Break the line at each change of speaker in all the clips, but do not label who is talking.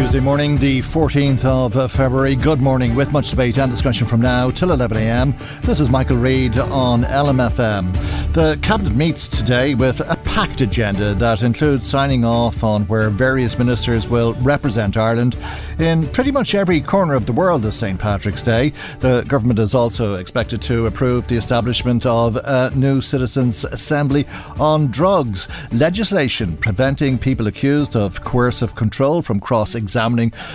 Tuesday morning, the 14th of uh, February. Good morning, with much debate and discussion from now till 11am. This is Michael Reade on LMFM. The Cabinet meets today with a packed agenda that includes signing off on where various ministers will represent Ireland in pretty much every corner of the world this St. Patrick's Day. The government is also expected to approve the establishment of a new Citizens' Assembly on drugs, legislation preventing people accused of coercive control from crossing examining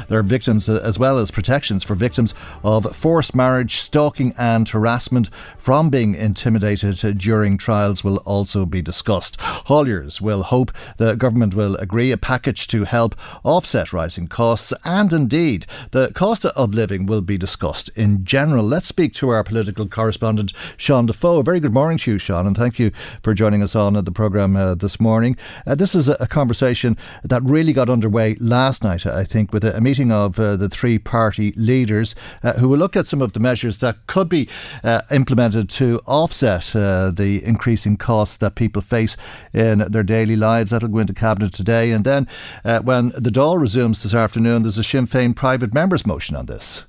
their victims as well as protections for victims of forced marriage, stalking, and harassment from being intimidated during trials will also be discussed. Hauliers will hope the government will agree a package to help offset rising costs, and indeed, the cost of living will be discussed in general. Let's speak to our political correspondent, Sean Defoe. A very good morning to you, Sean, and thank you for joining us on the programme uh, this morning. Uh, this is a conversation that really got underway last night, I think, with a, meeting of uh, the three party leaders uh, who will look at some of the measures that could be uh, implemented to offset uh, the increasing costs that people face in their daily lives. That'll go into Cabinet today. And then uh, when the Dáil resumes this afternoon, there's a Sinn Féin private members motion on this.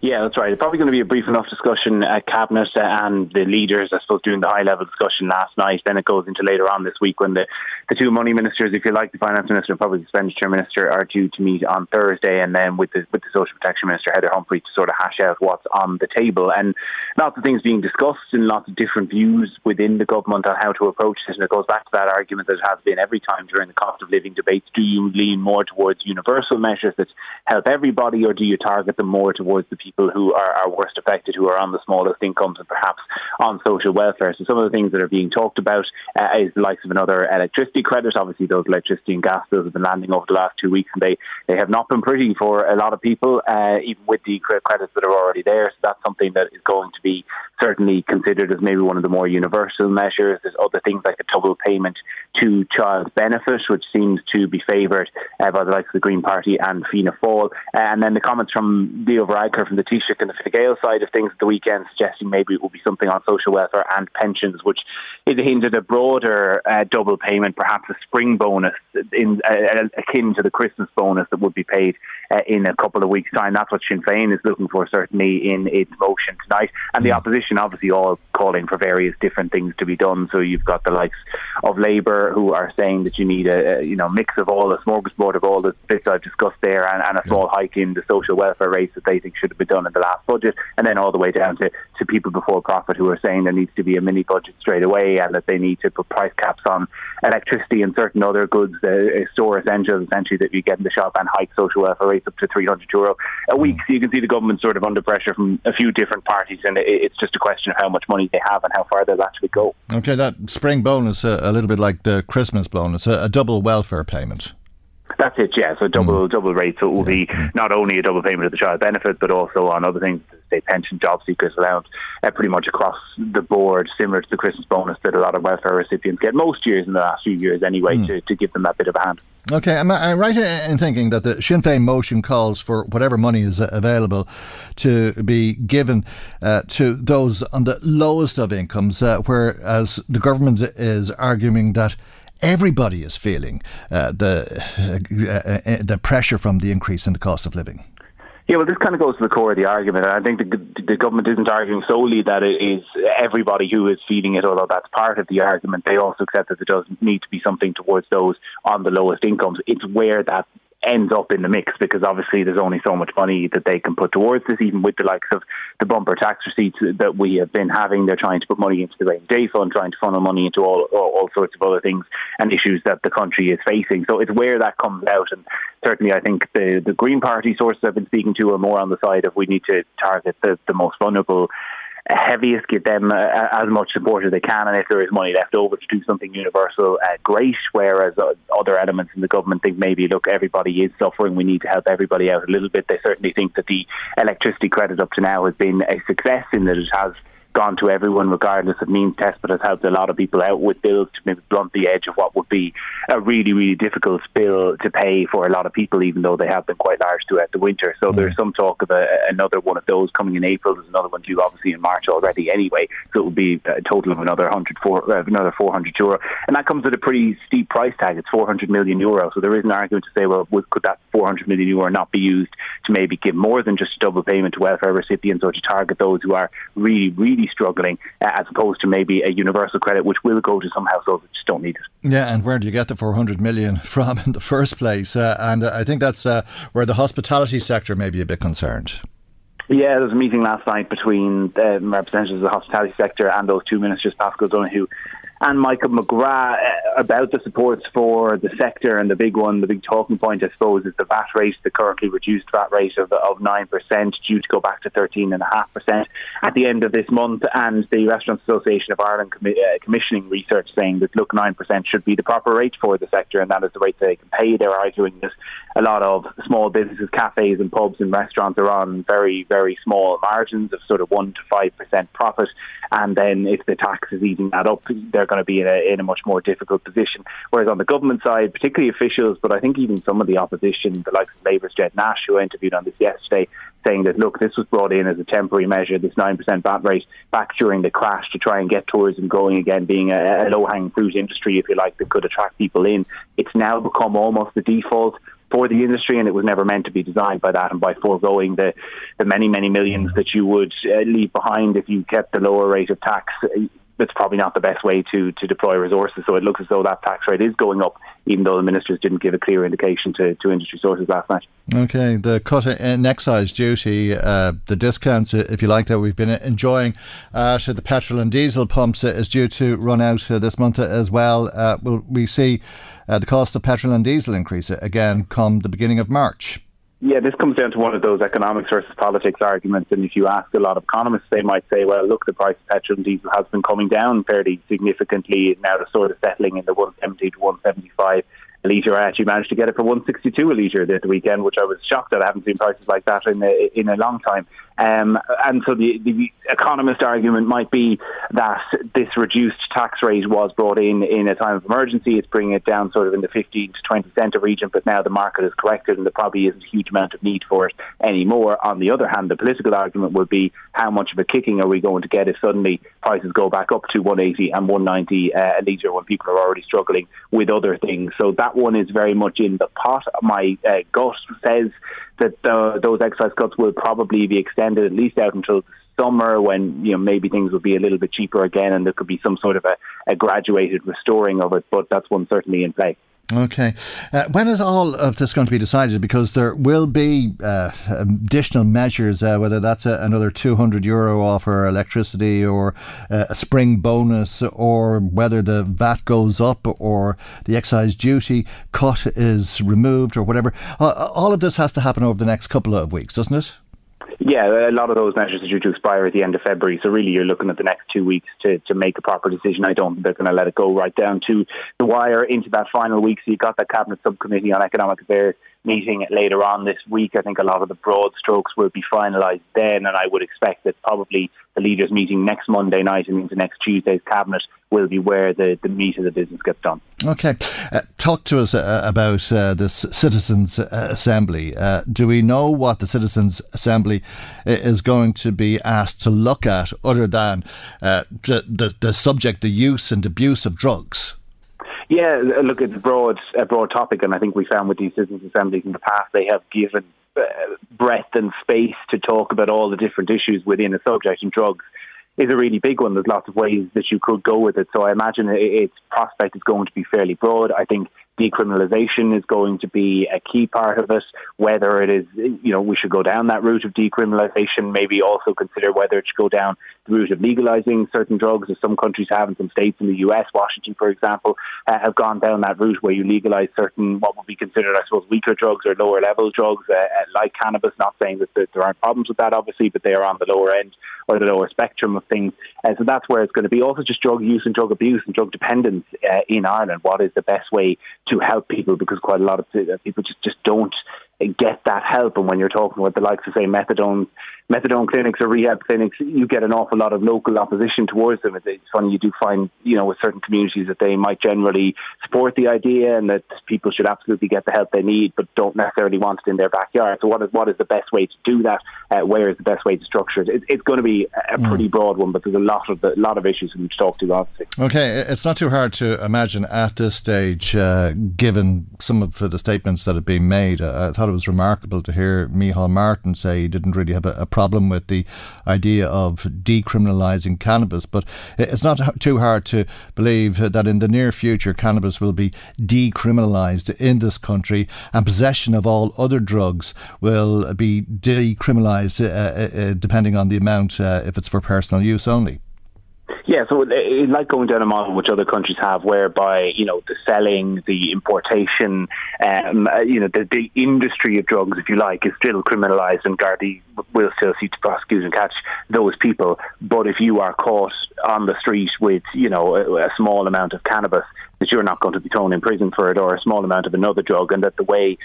Yeah, that's right. It's probably going to be a brief enough discussion uh, at Cabinet and the leaders, I suppose, doing the high level discussion last night. Then it goes into later on this week when the, the two money ministers, if you like, the finance minister and public expenditure minister, are due to meet on Thursday, and then with the with the social protection minister Heather Humphrey to sort of hash out what's on the table. And lots of things being discussed and lots of different views within the government on how to approach this. And it goes back to that argument that has been every time during the cost of living debates: do you lean more towards universal measures that help everybody, or do you target them more towards the people people who are, are worst affected, who are on the smallest incomes and perhaps on social welfare. So some of the things that are being talked about uh, is the likes of another electricity credit. Obviously, those electricity and gas bills have been landing over the last two weeks, and they, they have not been pretty for a lot of people, uh, even with the credits that are already there. So that's something that is going to be certainly considered as maybe one of the more universal measures. There's other things like the double payment to child benefit, which seems to be favoured uh, by the likes of the Green Party and Fianna Fáil. Uh, and then the comments from Leo Varadkar from the Taoiseach and the Fine Gael side of things at the weekend suggesting maybe it will be something on social welfare and pensions, which is a hint at a broader uh, double payment, perhaps a spring bonus in uh, akin to the Christmas bonus that would be paid uh, in a couple of weeks' time. That's what Sinn Féin is looking for, certainly in its motion tonight. And the mm. opposition, obviously, all calling for various different things to be done. So you've got the likes of Labour who are saying that you need a, a you know mix of all the smorgasbord of all the bits I've discussed there, and, and a small hike in the social welfare rates that they think should have been done in the last budget, and then all the way down to, to people before profit who are saying there needs to be a mini budget straight away, and that they need to put price caps on electricity and certain other goods, uh, store essentials essentially that you get in the shop, and hike social welfare rates up to 300 euro a week. So you can see the government sort of under pressure from a few different parties, and it's just a question of how much money they have and how far they'll actually go.
Okay, that spring bonus, uh, a little bit like the Christmas bonus, a, a double welfare payment.
That's it, yeah. So double mm. double rate. So it will be not only a double payment of the child benefit, but also on other things, state pension, job seekers allowance, uh, pretty much across the board, similar to the Christmas bonus that a lot of welfare recipients get most years in the last few years anyway, mm. to, to give them that bit of a hand.
Okay, I'm I right in thinking that the Sinn Féin motion calls for whatever money is available to be given uh, to those on the lowest of incomes, uh, whereas the government is arguing that everybody is feeling uh, the uh, uh, the pressure from the increase in the cost of living.
Yeah, well, this kind of goes to the core of the argument. I think the, the government isn't arguing solely that it is everybody who is feeling it, although that's part of the argument. They also accept that there does need to be something towards those on the lowest incomes. It's where that ends up in the mix because obviously there's only so much money that they can put towards this, even with the likes of the bumper tax receipts that we have been having. They're trying to put money into the rainy day fund, trying to funnel money into all, all, sorts of other things and issues that the country is facing. So it's where that comes out. And certainly I think the, the Green Party sources I've been speaking to are more on the side of we need to target the, the most vulnerable heaviest, give them uh, as much support as they can, and if there is money left over to do something universal, uh, great. Whereas uh, other elements in the government think maybe, look, everybody is suffering, we need to help everybody out a little bit. They certainly think that the electricity credit up to now has been a success in that it has gone to everyone regardless of means test, but has helped a lot of people out with bills to maybe blunt the edge of what would be a really, really difficult bill to pay for a lot of people, even though they have been quite large throughout the winter. So mm. there's some talk of a, another one of those coming in April. There's another one due obviously in March already anyway. So it would be a total of another 100, four, uh, another 400 euro. And that comes at a pretty steep price tag. It's 400 million euro. So there is an argument to say, well, could that 400 million euro not be used to maybe give more than just a double payment to welfare recipients or to target those who are really, really struggling, uh, as opposed to maybe a universal credit, which will go to some households that just don't need it.
Yeah, and where do you get the 400 million from in the first place? Uh, and uh, I think that's uh, where the hospitality sector may be a bit concerned.
Yeah, there was a meeting last night between um, representatives of the hospitality sector and those two ministers, Paschal Donohoe and Michael McGrath uh, about the supports for the sector. And the big one, the big talking point, I suppose, is the VAT rate, the currently reduced VAT rate of, of 9%, due to go back to 13.5% at the end of this month. And the Restaurants Association of Ireland uh, commissioning research saying that, look, 9% should be the proper rate for the sector, and that is the rate they can pay. They're arguing that a lot of small businesses, cafes and pubs and restaurants are on very, very small margins of sort of 1 to 5% profit. And then if the tax is eating that up, they're going to be in a, in a much more difficult position. Whereas on the government side, particularly officials, but I think even some of the opposition, the likes of Labour's Ged Nash, who I interviewed on this yesterday, saying that, look, this was brought in as a temporary measure, this 9% VAT rate, back during the crash to try and get tourism going again, being a, a low hanging fruit industry, if you like, that could attract people in. It's now become almost the default for the industry, and it was never meant to be designed by that. And by foregoing the, the many, many millions that you would uh, leave behind if you kept the lower rate of tax, that's probably not the best way to, to deploy resources. So it looks as though that tax rate is going up, even though the ministers didn't give a clear indication to, to industry sources last night.
Okay, the cut in excise duty, uh, the discounts, if you like, that we've been enjoying at the petrol and diesel pumps is due to run out uh, this month as well. Uh, will we see uh, the cost of petrol and diesel increase again come the beginning of March?
Yeah, this comes down to one of those economics versus politics arguments. And if you ask a lot of economists, they might say, well, look, the price of petrol and diesel has been coming down fairly significantly. Now they're sort of settling in the 170 to 175 a litre. I actually managed to get it for 162 a litre this weekend, which I was shocked at. I haven't seen prices like that in a, in a long time. Um, and so the, the economist argument might be that this reduced tax rate was brought in in a time of emergency. It's bringing it down sort of in the 15 to 20 centre region, but now the market is corrected and there probably isn't a huge amount of need for it anymore. On the other hand, the political argument would be how much of a kicking are we going to get if suddenly prices go back up to 180 and 190 uh, a litre when people are already struggling with other things. So that one is very much in the pot. My uh, gut says that uh, those excise cuts will probably be extended at least out until summer when you know maybe things will be a little bit cheaper again and there could be some sort of a, a graduated restoring of it but that's one certainly in play
Okay. Uh, when is all of this going to be decided? Because there will be uh, additional measures, uh, whether that's a, another 200 euro off electricity or uh, a spring bonus, or whether the VAT goes up or the excise duty cut is removed or whatever. all of this has to happen over the next couple of weeks, doesn't it?
Yeah, a lot of those measures are due to expire at the end of February. So really, you're looking at the next two weeks to, to make a proper decision. I don't think they're going to let it go right down to the wire into that final week. So you've got that cabinet subcommittee on economic affairs meeting later on this week. I think a lot of the broad strokes will be finalised then, and I would expect that probably the leaders' meeting next Monday night and into next Tuesday's cabinet will be where the, the meat of the business gets done.
Okay. Uh, talk to us uh, about uh, this Citizens uh, Assembly. Uh, do we know what the Citizens Assembly uh, is going to be asked to look at other than the, the, the subject, the use and abuse of drugs?
Yeah, look, it's a broad, a broad topic, and I think we found with these citizens' assemblies in the past, they have given uh, breadth and space to talk about all the different issues within a subject, and drugs is a really big one. There's lots of ways that you could go with it. So I imagine its prospect is going to be fairly broad. I think decriminalisation is going to be a key part of it. Whether it is, you know, we should go down that route of decriminalisation, maybe also consider whether it should go down route of legalising certain drugs, as some countries have, and some states in the US, Washington, for example, uh, have gone down that route where you legalise certain what would be considered, I suppose, weaker drugs or lower level drugs, uh, uh like cannabis. Not saying that, there aren't problems with that, obviously, but they are on the lower end or the lower spectrum of things. Uh, so that's where it's going to be. Also, just drug use and drug abuse and drug dependence uh, in Ireland. What is the best way to help people? Because quite a lot of people just, just don't get that help. And when you're talking with the likes of, say, methadone methadone clinics or rehab clinics, you get an awful lot of local opposition towards them. It's funny, you do find, you know, with certain communities that they might generally support the idea and that people should absolutely get the help they need, but don't necessarily want it in their backyard. So, what is what is the best way to do that? Uh, where is the best way to structure it? it it's going to be a pretty broad one, but there's a lot of a lot of issues we need to talk to. Obviously,
okay, it's not too hard to imagine at this stage, uh, given some of the statements that have been made. I thought it was remarkable to hear Micheál Martin say he didn't really have a, a problem with the idea of decriminalising cannabis, but it's not too hard to believe that in the near future cannabis will be decriminalised in this country and possession of all other drugs will be decriminalised uh, uh, uh, depending on the amount uh, if it's for personal use only.
Yeah, so it's like going down a model which other countries have, whereby you know the selling, the importation, um, uh, you know the, the industry of drugs, if you like, is still criminalised, and Gardaí will still seek to prosecute and catch those people. But if you are caught on the street with you know a, a small amount of cannabis, that you're not going to be thrown in prison for it, or a small amount of another drug, and that the way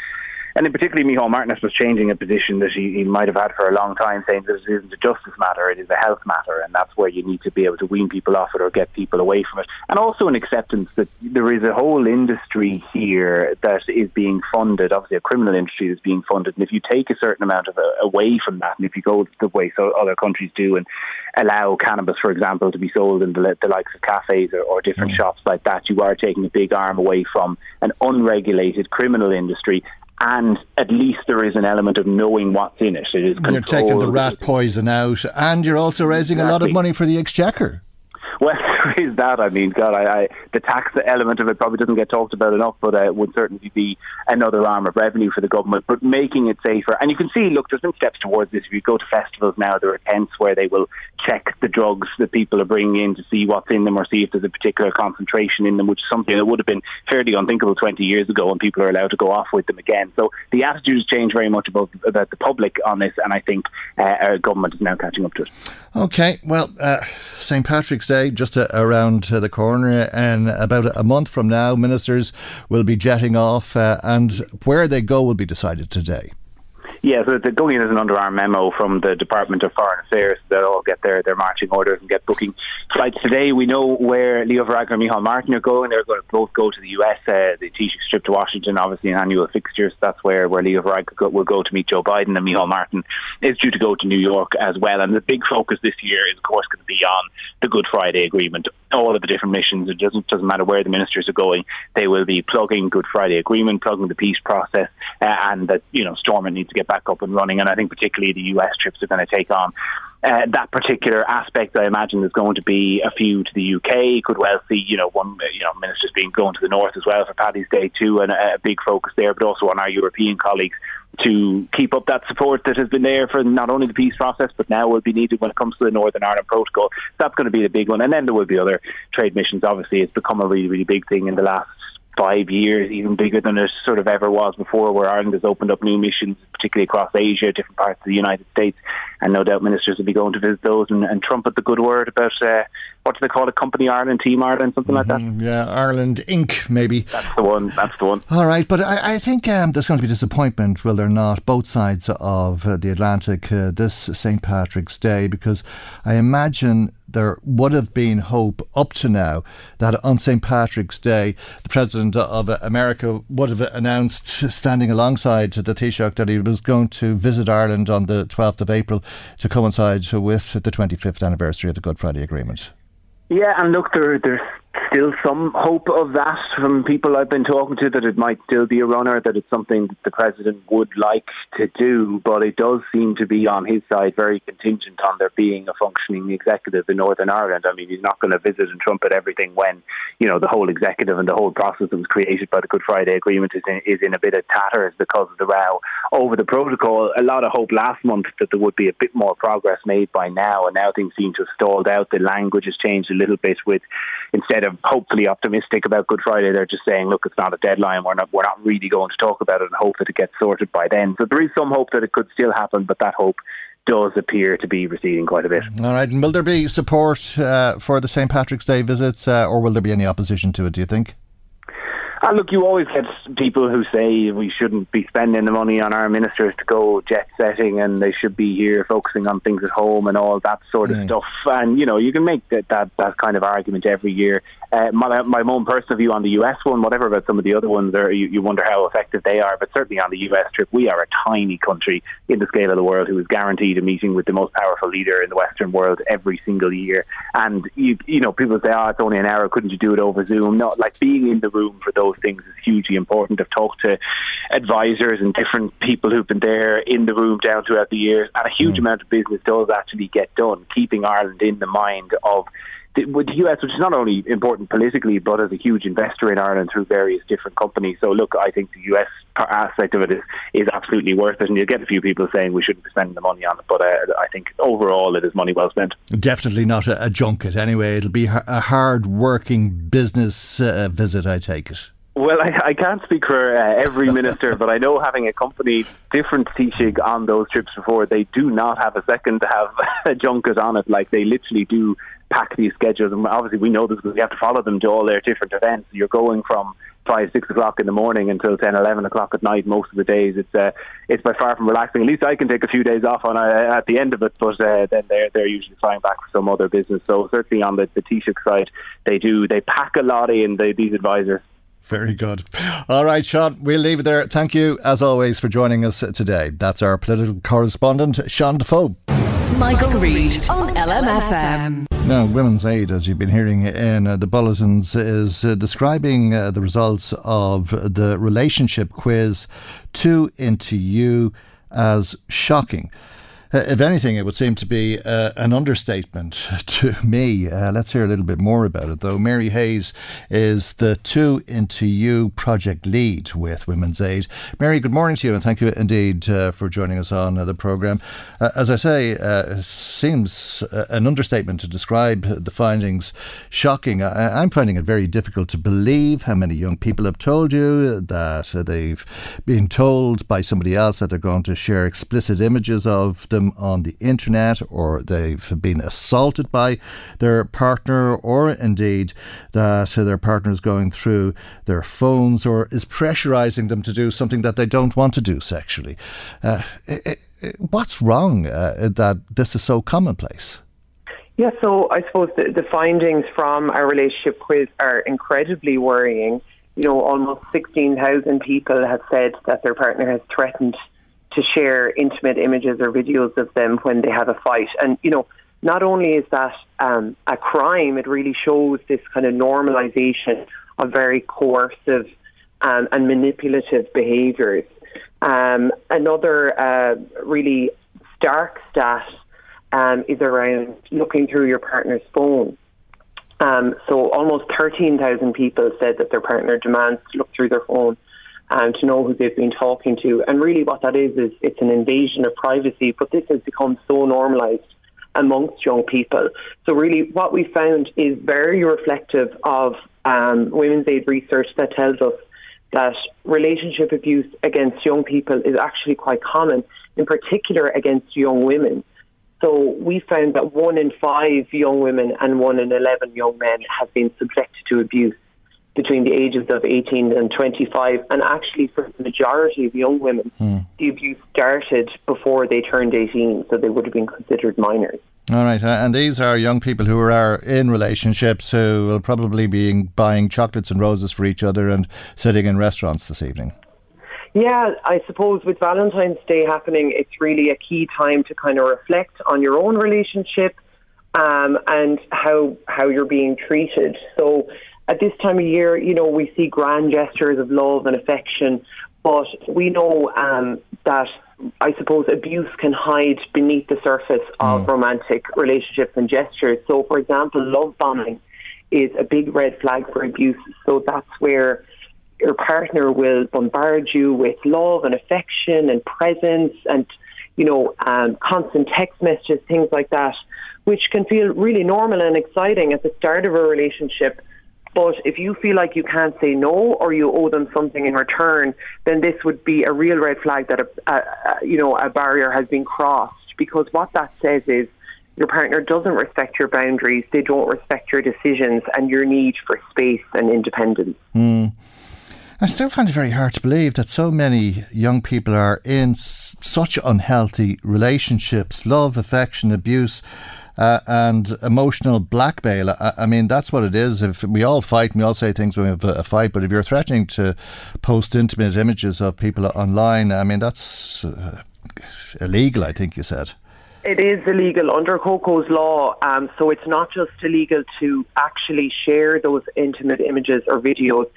and in particularly Micheál Martin was changing a position that he, he might have had for a long time, saying this isn't a justice matter, it is a health matter, and that's where you need to be able to wean people off it or get people away from it. And also an acceptance that there is a whole industry here that is being funded, obviously a criminal industry that's being funded, and if you take a certain amount of uh, away from that, and if you go the way so other countries do and allow cannabis, for example, to be sold in the, the likes of cafes or, or different mm. shops like that, you are taking a big arm away from an unregulated criminal industry and at least there is an element of knowing what's in it. It is
You're taking the rat poison out, and you're also raising exactly. a lot of money for the exchequer.
Well, is that. I mean, God, I, I, the tax element of it probably doesn't get talked about enough, but uh, would certainly be another arm of revenue for the government. But making it safer, and you can see, look, there's been steps towards this. If you go to festivals now, there are tents where they will check the drugs that people are bringing in to see what's in them or see if there's a particular concentration in them, which is something that would have been fairly unthinkable 20 years ago, and people are allowed to go off with them again. So the attitudes change very much about, about the public on this, and I think uh, our government is now catching up to it.
Okay, well, uh, St. Patrick's Day, just uh, around the corner, and about a month from now, ministers will be jetting off, uh, and where they go will be decided today.
Yeah, so the going in is an underarm memo from the Department of Foreign Affairs. They'll all get their, their marching orders and get booking flights today. We know where Leo Varadkar and Micheál Martin are going. They're going to both go to the US. Uh, the Taoiseach trip to Washington, obviously an annual fixture. So that's where, where Leo Varadkar will go to meet Joe Biden. And Micheál Martin is due to go to New York as well. And the big focus this year is, of course, going to be on the Good Friday Agreement. All of the different missions, it doesn't, doesn't matter where the ministers are going, they will be plugging Good Friday Agreement, plugging the peace process, uh, and that, you know, Stormont needs to get back up and running. And I think particularly the US trips are going to take on uh, that particular aspect, I imagine, there's going to be a few to the UK. Could well see, you know, one, you know, ministers being going to the north as well for Paddy's Day too, and a, a big focus there, but also on our European colleagues to keep up that support that has been there for not only the peace process, but now will be needed when it comes to the Northern Ireland Protocol. That's going to be the big one, and then there will be other trade missions. Obviously, it's become a really, really big thing in the last five years, even bigger than it sort of ever was before, where Ireland has opened up new missions, particularly across Asia, different parts of the United States, and no doubt ministers will be going to visit those and, and trumpet the good word about uh, what do they call it, Company Ireland, Team Ireland, something mm-hmm. like that.
Mm-hmm. Yeah, Ireland Inc. Maybe
that's the one. That's the one.
All right, but I, I think um, there's going to be disappointment, will there not, both sides of uh, the Atlantic uh, this St Patrick's Day, because I imagine there would have been hope up to now that on St. Patrick's Day, the President of America would have announced, standing alongside the Taoiseach, that he was going to visit Ireland on the 12th of April to coincide with the 25th anniversary of the Good Friday Agreement.
Yeah, and look, there, there's still some hope of that from people I've been talking to that it might still be a runner, that it's something that the president would like to do, but it does seem to be on his side very contingent on there being a functioning executive in Northern Ireland. I mean, he's not going to visit and trumpet everything when, you know, the whole executive and the whole process that was created by the Good Friday Agreement is in, is in a bit of tatters because of the row over the protocol. A lot of hope last month that there would be a bit more progress made by now, and now things seem to have stalled out. The language has changed a little bit with instead of hopefully optimistic about Good Friday, they're just saying, look, it's not a deadline. We're not we're not really going to talk about it and hope that it gets sorted by then. So there is some hope that it could still happen, but that hope does appear to be receding quite a bit.
All right, and will there be support uh, for the St Patrick's Day visits, uh, or will there be any opposition to it? Do you think?
And look, you always get people who say we shouldn't be spending the money on our ministers to go jet setting and they should be here focusing on things at home and all that sort of stuff. And, you know, you can make that, that, that kind of argument every year. Uh, my, my own personal view on the US one, whatever about some of the other ones, are, you, you wonder how effective they are. But certainly on the US trip, we are a tiny country in the scale of the world who is guaranteed a meeting with the most powerful leader in the Western world every single year. And, you, you know, people say, oh, it's only an hour. Couldn't you do it over Zoom? No, like being in the room for those things is hugely important. I've talked to advisors and different people who've been there in the room down throughout the years, and a huge mm. amount of business does actually get done, keeping Ireland in the mind of with the US, which is not only important politically, but as a huge investor in Ireland through various different companies. So, look, I think the US aspect of it is, is absolutely worth it. And you'll get a few people saying we shouldn't be spending the money on it. But uh, I think overall it is money well spent.
Definitely not a, a junket anyway. It'll be a hard working business uh, visit, I take it.
Well, I, I can't speak for uh, every minister, but I know having accompanied different Taoiseach on those trips before, they do not have a second to have a junket on it. Like they literally do pack these schedules, and obviously we know this because we have to follow them to all their different events. You're going from five, six o'clock in the morning until 10, 11 o'clock at night most of the days. It's uh, it's by far from relaxing. At least I can take a few days off on uh, at the end of it, but uh, then they're they're usually flying back for some other business. So certainly on the the Taoiseach side, they do they pack a lot in. They, these advisors.
Very good. All right, Sean, we'll leave it there. Thank you, as always, for joining us today. That's our political correspondent, Sean Defoe.
Michael, Reade on LMFM.
Now, Women's Aid, as you've been hearing in uh, the bulletins, is uh, describing uh, the results of the relationship quiz Too Into You as shocking. Uh, if anything, it would seem to be uh, an understatement to me. Uh, let's hear a little bit more about it, though. Mary Hayes is the Too Into You project lead with Women's Aid. Mary, good morning to you, and thank you indeed uh, for joining us on uh, the programme. Uh, as I say, it seems an understatement to describe the findings shocking. I- I'm finding it very difficult to believe how many young people have told you that they've been told by somebody else that they're going to share explicit images of them them on the internet or they've been assaulted by their partner or indeed that their partner is going through their phones or is pressurizing them to do something that they don't want to do sexually. Uh, it, it, what's wrong uh, that this is so commonplace?
Yeah, so I suppose the, the findings from our relationship quiz are incredibly worrying. You know, almost 16,000 people have said that their partner has threatened to share intimate images or videos of them when they have a fight. And, you know, not only is that um, a crime, it really shows this kind of normalization of very coercive um, and manipulative behaviours. Um, another uh, really stark stat um, is around looking through your partner's phone. Um, so almost 13,000 people said that their partner demands to look through their phone um, to know who they've been talking to. And really, what that is is it's an invasion of privacy. But this has become so normalised amongst young people. So really, what we found is very reflective of um, Women's Aid research that tells us that relationship abuse against young people is actually quite common, in particular against young women. So we found that one in five young women and one in 11 young men have been subjected to abuse between the ages of 18 and 25. And actually, for the majority of young women, mm. the abuse started before they turned 18, so they would have been considered minors.
All right, uh, and these are young people who are in relationships who will probably be buying chocolates and roses for each other and sitting in restaurants this evening.
Yeah, I suppose with Valentine's Day happening, it's really a key time to kind of reflect on your own relationship, um, and how how you're being treated. So at this time of year, you know, we see grand gestures of love and affection, but we know um, that I suppose abuse can hide beneath the surface of mm. romantic relationships and gestures. So, for example, love bombing is a big red flag for abuse. So that's where your partner will bombard you with love and affection and presence and you know um, constant text messages, things like that, which can feel really normal and exciting at the start of a relationship but if you feel like you can't say no or you owe them something in return, then this would be a real red flag that a, a, a you know a barrier has been crossed. Because what that says is your partner doesn't respect your boundaries, they don't respect your decisions and your need for space and independence.
Mm. I still find it very hard to believe that so many young people are in s- such unhealthy relationships, love, affection, abuse uh, and emotional blackmail. I, I, mean, that's what it is. If we all fight and we all say things when we have a fight, but if you're threatening to post intimate images of people online, I mean, that's uh, illegal, I think you said.
It is illegal under Coco's law. Um, so it's not just illegal to actually share those intimate images or videos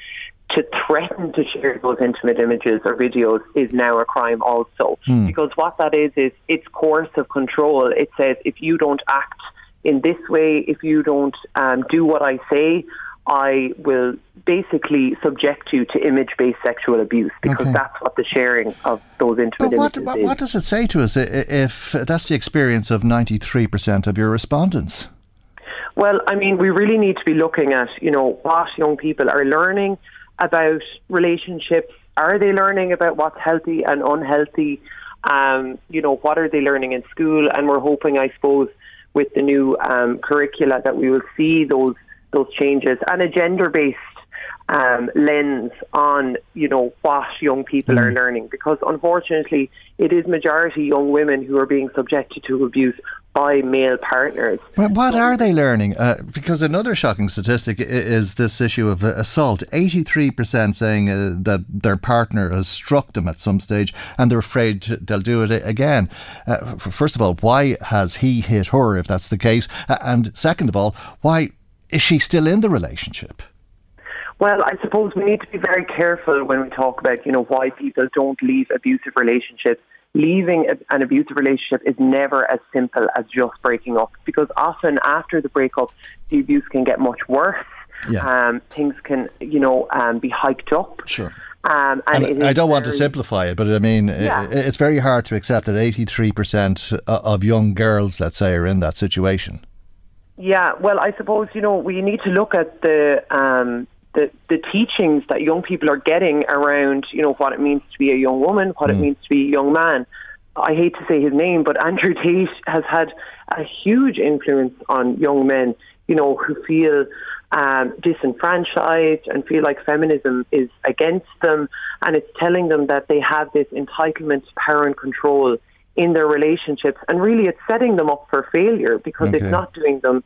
to threaten to share those intimate images or videos is now a crime also. Hmm. Because what that is, is it's coercive control. It says if you don't act in this way, if you don't um, do what I say, I will basically subject you to image based sexual abuse because okay. that's what the sharing of those intimate
but what,
images
what,
is.
What does it say to us if that's the experience of 93% of your respondents?
Well, I mean, we really need to be looking at, you know, what young people are learning about relationships. Are they learning about what's healthy and unhealthy? Um, you know, what are they learning in school? And we're hoping, I suppose, with the new um, curricula that we will see those those changes and a gender based um, lens on you know what young people mm. are learning because unfortunately it is majority young women who are being subjected to abuse by male partners.
But what are they learning? Uh, because another shocking statistic is this issue of assault. 83% saying uh, that their partner has struck them at some stage and they're afraid they'll do it again. Uh, first of all, why has he hit her if that's the case? and second of all, why is she still in the relationship?
Well, I suppose we need to be very careful when we talk about, you know, why people don't leave abusive relationships leaving a, an abusive relationship is never as simple as just breaking up because often after the breakup, the abuse can get much worse. Yeah. Um, things can, you know, um, be hiked up.
Sure. Um, and, and I don't want to simplify it, but I mean, yeah. it, it's very hard to accept that 83% of young girls, let's say, are in that situation.
Yeah, well, I suppose, you know, we need to look at the um, the, the teachings that young people are getting around, you know, what it means to be a young woman, what mm. it means to be a young man. I hate to say his name, but Andrew Tate has had a huge influence on young men, you know, who feel um, disenfranchised and feel like feminism is against them. And it's telling them that they have this entitlement to power and control in their relationships. And really, it's setting them up for failure because okay. it's not doing them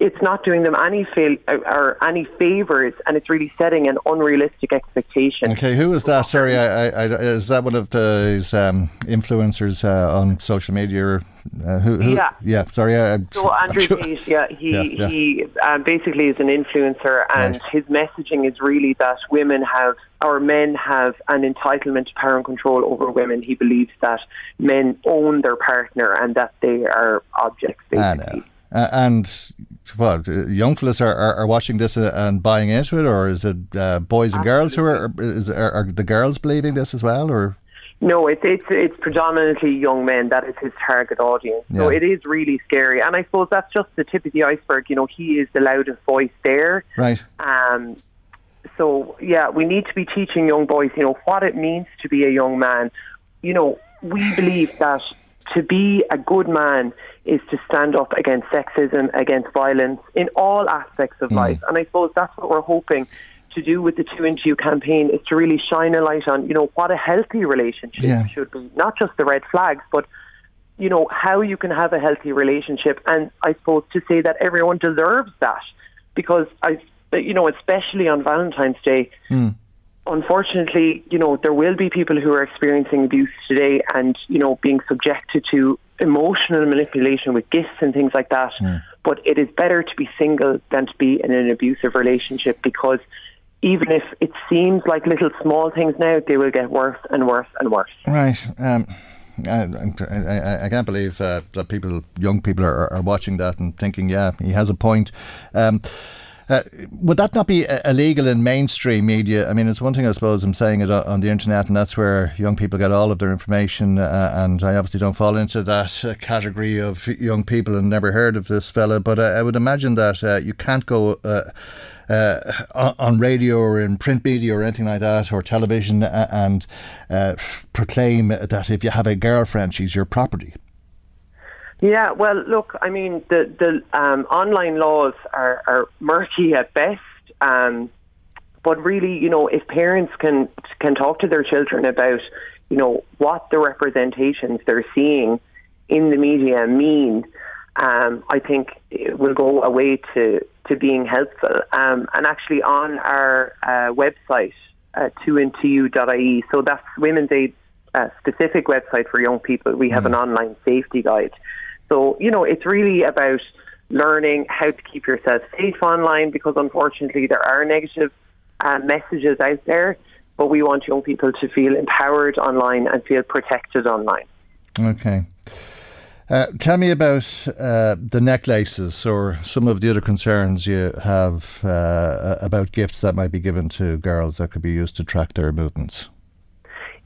it's not doing them any fail or any favors, and it's really setting an unrealistic expectation.
Okay, who is that? Sorry, I, I, is that one of those um, influencers uh, on social media? Uh, who, who,
yeah,
yeah. Sorry, I,
so Andrew Tate, yeah, he yeah, yeah. he um, basically is an influencer, and right. his messaging is really that women have or men have an entitlement to power and control over women. He believes that men own their partner and that they are objects, basically.
Uh, and what young fellas are, are, are, watching this uh, and buying into it, or is it uh, boys and Absolutely. girls who are, is, are, are the girls believing this as well, or?
No, it's it's it's predominantly young men. That is his target audience. So it is really scary, and I suppose that's just the tip of the iceberg. You know, he is the loudest voice there.
Right.
Um. So yeah, we need to be teaching young boys, you know, what it means to be a young man. You know, we believe that to be a good man is to stand up against sexism, against violence in all aspects of mm. life. And I suppose that's what we're hoping to do with the Too Into You campaign is to really shine a light on, you know, what a healthy relationship yeah. should be. Not just the red flags, but you know, how you can have a healthy relationship and I suppose to say that everyone deserves that. Because I you know, especially on Valentine's Day, mm unfortunately, you know, there will be people who are experiencing abuse today and, you know, being subjected to emotional manipulation with gifts and things like that.
Mm.
But it is better to be single than to be in an abusive relationship because even if it seems like little small things now, they will get worse and worse and worse.
Right. Um, I, I, I, can't believe uh, that people, young people, are, are, watching that and thinking, yeah, he has a point. Um, uh, would that not be illegal in mainstream media? I mean, it's one thing, I suppose, I'm saying it on the internet, and that's where young people get all of their information. Uh, and I obviously don't fall into that uh, category of young people and never heard of this fella. But I would imagine that uh, you can't go. Uh, uh, on radio or in print media or anything like that, or television, and uh, proclaim that if you have a girlfriend, she's your property.
Yeah, well, look, I mean, the the um, online laws are, are murky at best. Um, but really, you know, if parents can can talk to their children about, you know, what the representations they're seeing in the media mean, um, I think it will go away to to being helpful. Um, and actually, on our uh, website, uh, 2into.ie, so that's Women's Aid uh, specific website for young people. We have mm. an online safety guide. So, you know, it's really about learning how to keep yourself safe online because unfortunately there are negative uh, messages out there, but we want young people to feel empowered online and feel protected online.
Okay. Uh, tell me about uh, the necklaces or some of the other concerns you have uh, about gifts that might be given to girls that could be used to track their movements.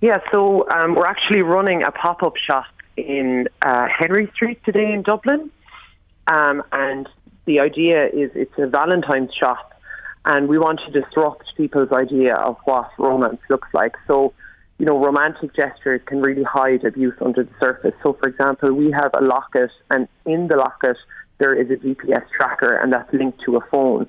Yeah, so um, we're actually running a pop up shop in uh, Henry Street today in Dublin. Um, and the idea is it's a Valentine's shop, and we want to disrupt people's idea of what romance looks like. So, you know, romantic gestures can really hide abuse under the surface. So, for example, we have a locket, and in the locket, there is a GPS tracker, and that's linked to a phone.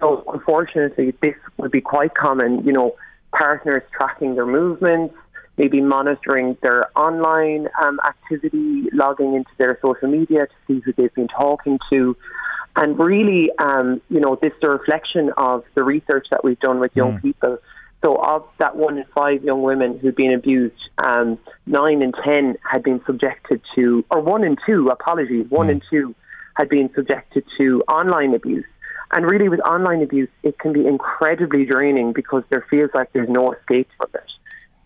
So, unfortunately, this would be quite common, you know, partners tracking their movements, maybe monitoring their online um, activity, logging into their social media to see who they've been talking to. And really, um, you know, this is a reflection of the research that we've done with young mm. people. So, of that one in five young women who'd been abused, um, nine in ten had been subjected to, or one in two, apologies, one mm. in two had been subjected to online abuse. And really, with online abuse, it can be incredibly draining because there feels like there's no escape from it.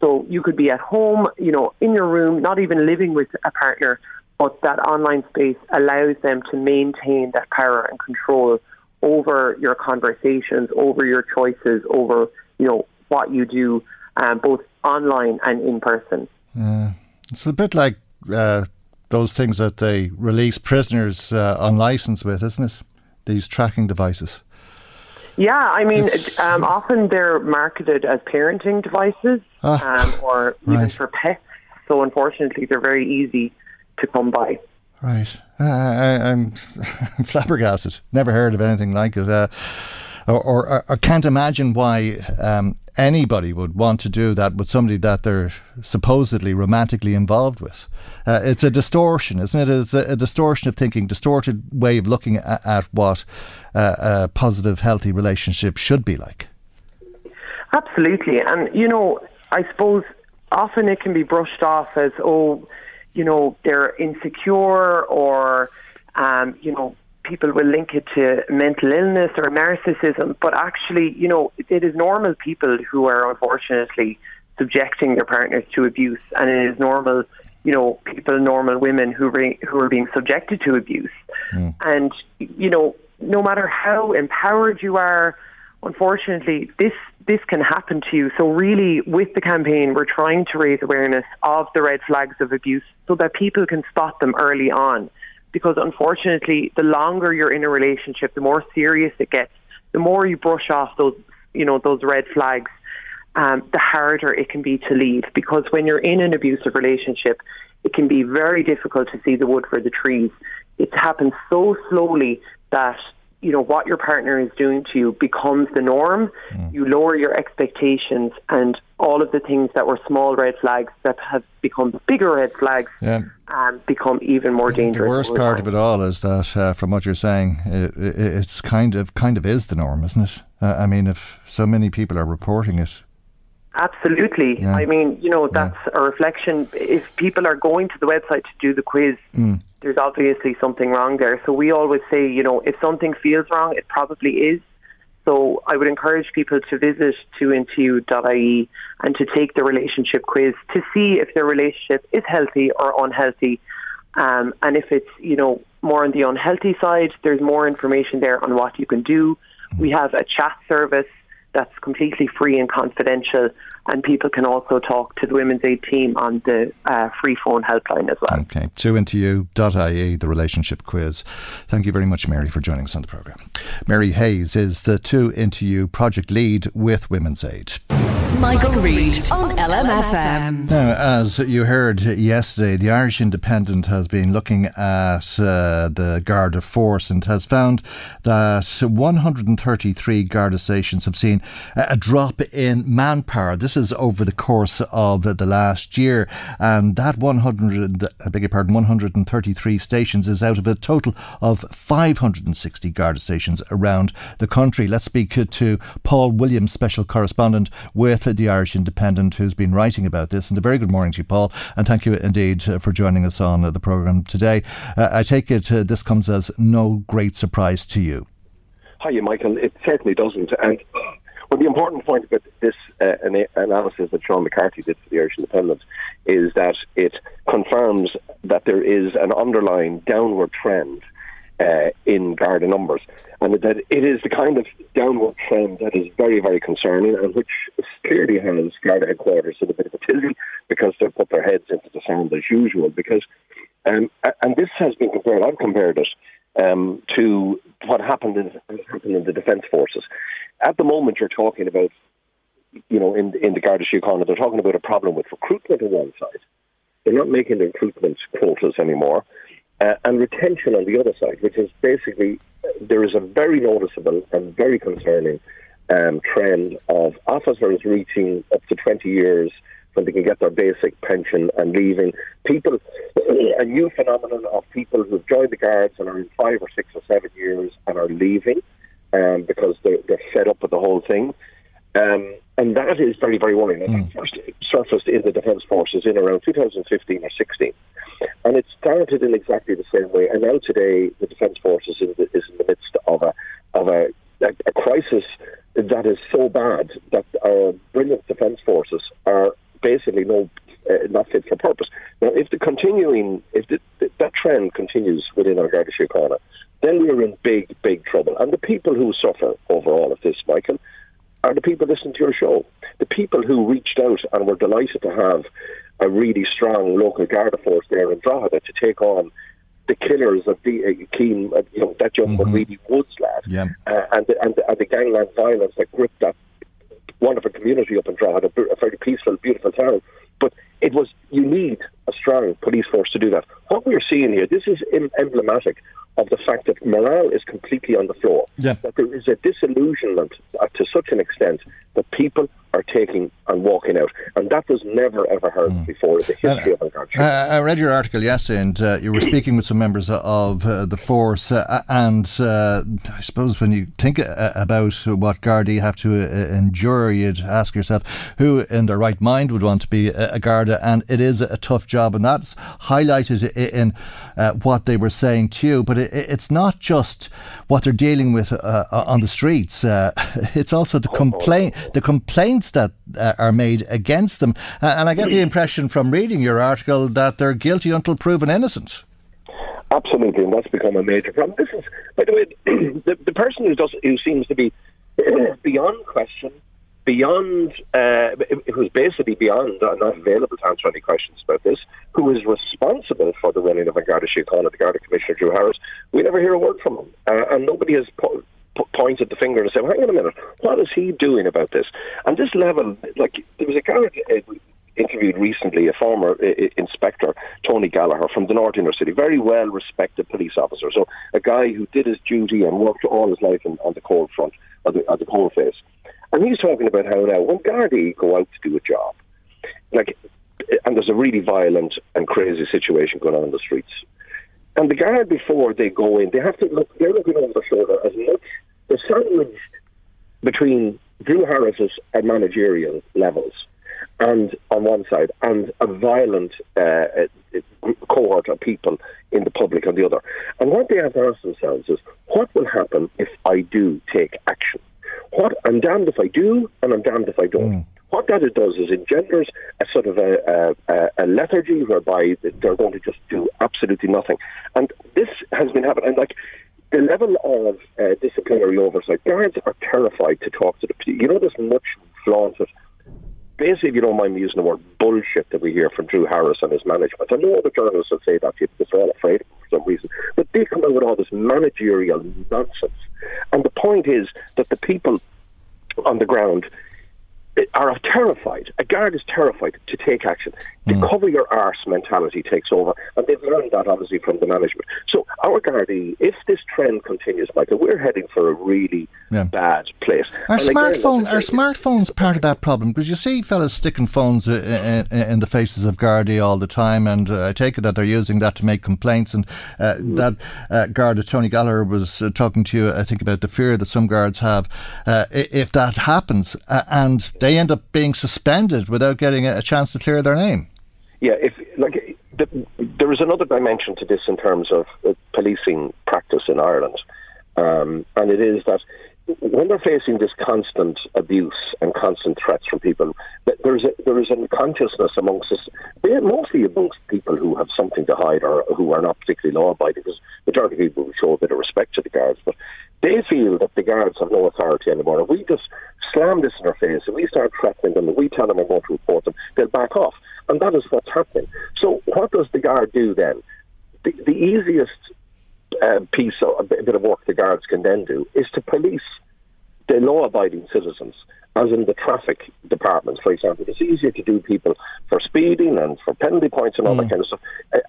So you could be at home, you know, in your room, not even living with a partner, but that online space allows them to maintain that power and control over your conversations, over your choices, over, you know, what you do, um, both online and in person.
Uh, it's a bit like uh, those things that they release prisoners uh, on license with, isn't it? These tracking devices.
Yeah, I mean, um, often they're marketed as parenting devices ah, um, or even right. for pets. So unfortunately, they're very easy to come by.
Right. Uh, I, am flabbergasted. Never heard of anything like it. Uh, or, or, or, can't imagine why um, anybody would want to do that with somebody that they're supposedly romantically involved with. Uh, it's a distortion, isn't it? It's a, a, distortion of thinking, distorted way of looking at, at what uh, a positive, healthy relationship should be like.
Absolutely. And, you know, I suppose often it can be brushed off as, oh, you know, they're insecure or, um, you know, people will link it to mental illness or narcissism, but actually, you know, it is normal people who are unfortunately subjecting their partners to abuse, and it is normal, you know, people, normal women who re- who are being subjected to abuse, mm. and you know, no matter how empowered you are, unfortunately, this this can happen to you. So really, with the campaign, we're trying to raise awareness of the red flags of abuse so that people can spot them early on because unfortunately, the longer you're in a relationship, the more serious it gets. The more you brush off those, you know, those red flags, um, the harder it can be to leave. Because when you're in an abusive relationship, it can be very difficult to see the wood for the trees. It happens so slowly that you know what your partner is doing to you becomes the norm. Mm. You lower your expectations, and all of the things that were small red flags that have become bigger red flags yeah. um, become even more dangerous.
The worst part time. of it all is that, uh, from what you're saying, it, it, it's kind of kind of is the norm, isn't it? Uh, I mean, if so many people are reporting it,
Absolutely. Yeah. I mean, you know, that's yeah. a reflection. If people are going to the website to do the quiz, mm. There's obviously something wrong there. So we always say, you know, if something feels wrong, it probably is. So I would encourage people to visit 2into.ie and to take the relationship quiz to see if their relationship is healthy or unhealthy. Um, and if it's, you know, more on the unhealthy side, there's more information there on what you can do. We have a chat service that's completely free and confidential. And people can also talk to the Women's Aid team on the uh, free phone helpline as well.
Okay, 2into.ie, the relationship quiz. Thank you very much, Mary, for joining us on the programme. Mary Hayes is the Too Into You project lead with Women's Aid.
Michael, Reade on LMFM.
Now, as you heard yesterday, the Irish Independent has been looking at uh, the Garda force and has found that 133 Garda stations have seen a drop in manpower. This is over the course of the last year, and that 100, I beg your pardon, 133 stations is out of a total of 560 Garda stations around the country. Let's speak to Paul Williams, special correspondent with the Irish Independent, who's been writing about this. And a very good morning to you, Paul, and thank you indeed uh, for joining us on uh, the programme today. Uh, I take it uh, this comes as no great surprise to you.
Hi, Michael. It certainly doesn't. And well, the important point about this uh, analysis that Sean McCarthy did for the Irish Independent is that it confirms that there is an underlying downward trend uh, in Garda numbers, and that it is the kind of downward trend that is very, very concerning, and which clearly has Garda headquarters in a bit of a tizzy because they've put their heads into the sand as usual. Because, um, and this has been compared. I've compared it um, to what happened in, happened in the defence forces. At the moment, you're talking about, you know, in in the Garda Síochána, they're talking about a problem with recruitment on one side. They're not making the recruitment quotas anymore uh, and retention on the other side, which is basically there is a very noticeable and very concerning um, trend of officers reaching up to 20 years when they can get their basic pension and leaving. People, a new phenomenon of people who've joined the guards and are in five or six or seven years and are leaving um, because they're, they're fed up with the whole thing. Um, and that is very, very worrying. And mm. first surfaced in the Defence Forces in around 2015 or 16. And it started in exactly the same way. And now today, the Defence Forces is in the, is in the midst of a, of a, a, a crisis that is so bad that our brilliant Defence Forces are basically no uh, not fit for purpose. Now, if the continuing, if the, the, that trend continues within our Garda Síochána, then we are in big, big trouble. And the people who suffer over all of this, Michael, are the people listening to your show. The people who reached out and were delighted to have a really strong local Garda force there in Drogheda to take on the killers of the uh, Keane, uh, you know, that young mm-hmm. really Woods lad,
yeah.
uh, and, the, and, the, and the gangland violence that gripped that wonderful community up in Drogheda, a very peaceful, beautiful town. But it was you need a strong police force to do that. What we're seeing here, this is emblematic of the fact that morale is completely on the floor.
Yeah.
That there is a disillusionment to such an extent that people are taking and walking out. And that was never ever heard mm. before in the history uh, of our country.
Uh, I read your article yesterday, and uh, you were speaking with some members of uh, the force. Uh, and uh, I suppose when you think about what Gardaí have to endure, you'd ask yourself who in their right mind would want to be a Garda. And it is a tough job, and that's highlighted in what they were saying to you. But it, it's not just what they're dealing with on the streets, it's also the, complaint, the complaints that uh, are made against them. Uh, and I get the impression from reading your article that they're guilty until proven innocent.
Absolutely, and that's become a major problem. This is, by the way, the, the person who does who seems to be beyond question, beyond uh, who's basically beyond uh, not available to answer any questions about this, who is responsible for the running of Garda Síochána, the Garda Commissioner Drew Harris. We never hear a word from him, uh, and nobody has pointed the finger and said, well, hang on a minute, what is he doing about this? And this level, like, there was a guy uh, interviewed recently, a former uh, inspector, Tony Gallagher, from the North Inner City, very well respected police officer. So a guy who did his duty and worked all his life in, on the cold front, on the, on the cold face. And he's talking about how now, when Gardaí go out to do a job, like, and there's a really violent and crazy situation going on in the streets, and the guard before they go in, they have to look. They're looking over the shoulder as much. They're sandwiched between Drew Harris's and managerial levels, and on one side, and a violent uh, cohort of people in the public on the other. And what they have to ask themselves is, what will happen if I do take action? What I'm damned if I do, and I'm damned if I don't. Mm. What that it does is engenders a sort of a, a, a, lethargy whereby they're going to just do absolutely nothing. And this has been happening. And like the level of uh, disciplinary oversight, guards are terrified to talk to the. You know, this much flaunted basically, if you don't mind me using the word bullshit that we hear from Drew Harris and his management. I know other journalists will say that because they're all afraid of some reason, but they come out with all this managerial nonsense. And the point is that the people on the ground are terrified. A guard is terrified to take action. The mm. cover your arse mentality takes over, and they've learned that obviously from the management. So our Gardaí, if this trend continues, Michael, we're heading for a really yeah. bad place.
Are and smartphone again, are smartphones part of that problem? Because you see fellas sticking phones uh, uh, uh, in the faces of Gardaí all the time, and uh, I take it that they're using that to make complaints. And uh, mm. that uh, guard, Tony Gallagher, was talking to you, I think, about the fear that some guards have if that happens, and they end up being suspended without getting a chance to clear their name.
Yeah, if like the, there is another dimension to this in terms of uh, policing practice in Ireland, um, and it is that when they're facing this constant abuse and constant threats from people, there is a, there is a consciousness amongst us, mostly amongst people who have something to hide or who are not particularly law abiding, because majority of people show a bit of respect to the guards, but they feel that the guards have no authority anymore. If we just slam this in their face, if we start threatening them, if we tell them we're going to report them, they'll back off. And that is what's happening. So, what does the guard do then? The, the easiest uh, piece of a bit of work the guards can then do is to police the law abiding citizens as in the traffic departments, for example. It's easier to do people for speeding and for penalty points and all mm. that kind of stuff,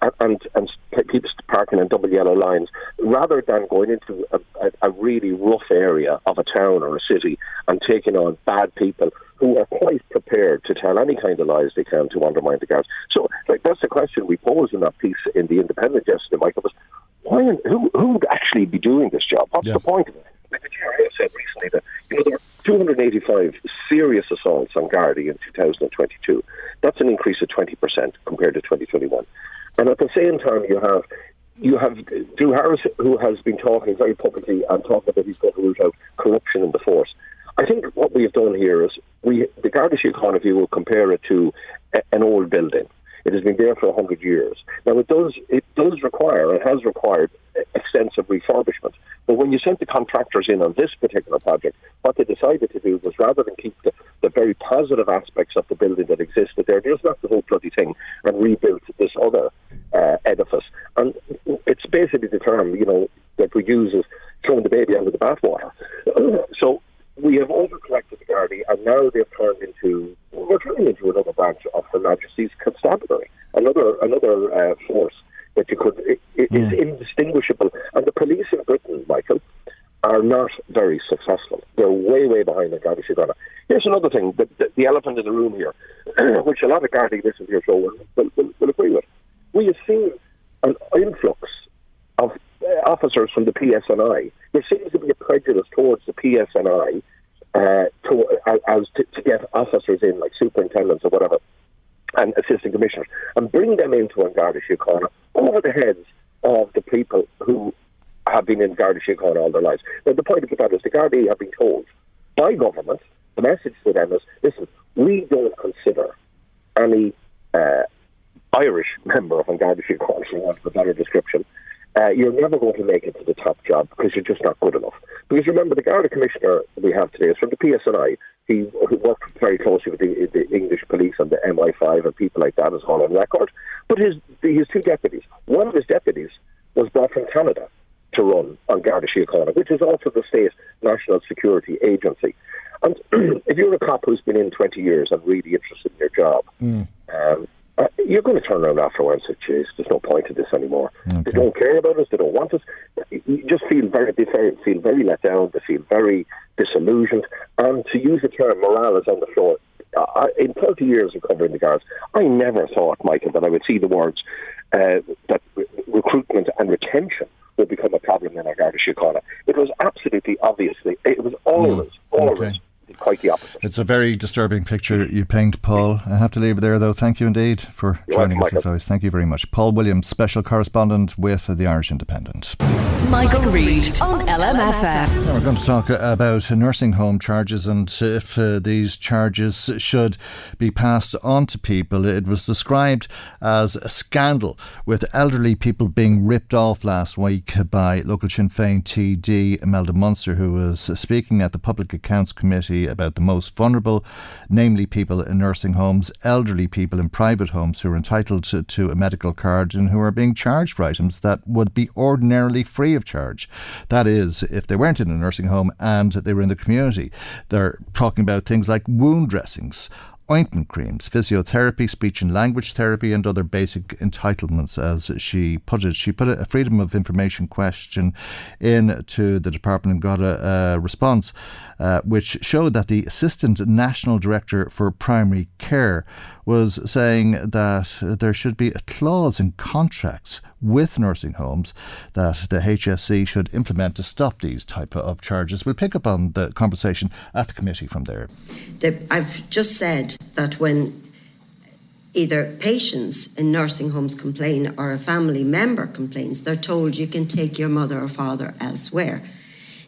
and, and, and people parking in double yellow lines, rather than going into a, a, a really rough area of a town or a city and taking on bad people who are quite prepared to tell any kind of lies they can to undermine the guards. So, like, that's the question we posed in that piece in the Independent yesterday, Michael, was why, who, who would actually be doing this job? What's yeah. the point of it? Like the GRA said recently that you know there were 285 serious assaults on Gardaí in 2022. That's an increase of 20% compared to 2021. And at the same time, you have you have Drew Harris, who has been talking very publicly and talking about he's going to root out corruption in the force. I think what we have done here is we the Garda Síochána, if you will compare it to a, an old building. It has been there for 100 years. Now, it does, it does require, it has required extensive refurbishment. But when you sent the contractors in on this particular project, what they decided to do was rather than keep the, the very positive aspects of the building that existed there, just knocked the whole bloody thing and rebuilt this other uh, edifice. And it's basically the term, you know, that we use as throwing the baby out with the bathwater. so we have overcorrected the Gardaí, and now they've turned into we're turning into another branch of Her Majesty's Constabulary, another another uh, force that you could it, it yeah. is indistinguishable. And the police in Britain, Michael, are not very successful. They're way way behind the Garda Síochána. Here's another thing: the, the, the, elephant in the room here, which a lot of Garda listeners to your show will, will, will, will agree with. We have seen an influx of uh, officers from the PSNI. There seems to be a prejudice towards the PSNI uh, to, uh, as to, to, get officers in, like superintendents or whatever, and assistant commissioners, and bring them into an Garda Síochána over the heads of the people who have been in Garda Síochána all their lives. Now, the point of that is the Garda have been told by government, the message to them is, listen, we don't consider any uh, Irish member of an Garda Síochána, for want of a better description, uh, you're never going to make it to the top job because you're just not good enough. Because remember, the Garda Commissioner we have today is from the PSNI. He, worked very closely with the, the, English police and the MI5 and people like that, is all on record. But his, his two deputies, one of his deputies was brought from Canada to run on Garda Síochána, which is also the state national security agency. And if you're a cop who's been in 20 years and really interested in your job, mm. um, uh, you're going to turn around afterwards and say, there's no point to this anymore. Okay. They don't care about us. They don't want us. You just feel very, they feel very let down. They feel very disillusioned. And to use the term, morale is on the floor. Uh, in 30 years of covering the guards, I never thought, Michael, that I would see the words uh, that re- recruitment and retention would become a problem in our Garda Síochána. It was absolutely obviously, it was always, mm. always quite the opposite.
It's a very disturbing picture you paint, Paul. I have to leave it there, though. Thank you indeed for
You're
joining
welcome,
us as always. Thank you very much. Paul Williams, special correspondent with the Irish Independent.
Michael, Reade on LMFM.
Now we're going to talk about nursing home charges and if uh, these charges should be passed on to people. It was described as a scandal with elderly people being ripped off last week by local Sinn Féin TD Imelda Munster, who was speaking at the Public Accounts Committee about the most vulnerable, namely people in nursing homes, elderly people in private homes who are entitled to, to a medical card and who are being charged for items that would be ordinarily free of charge. That is, if they weren't in a nursing home and they were in the community. They're talking about things like wound dressings, ointment creams, physiotherapy, speech and language therapy, and other basic entitlements, as she put it. She put a Freedom of Information question in to the department and got a, a response uh, which showed that the Assistant National Director for Primary Care was saying that there should be a clause in contracts with nursing homes that the HSE should implement to stop these type of charges. We'll pick up on the conversation at the committee from there.
The, I've just said that when either patients in nursing homes complain or a family member complains, they're told you can take your mother or father elsewhere.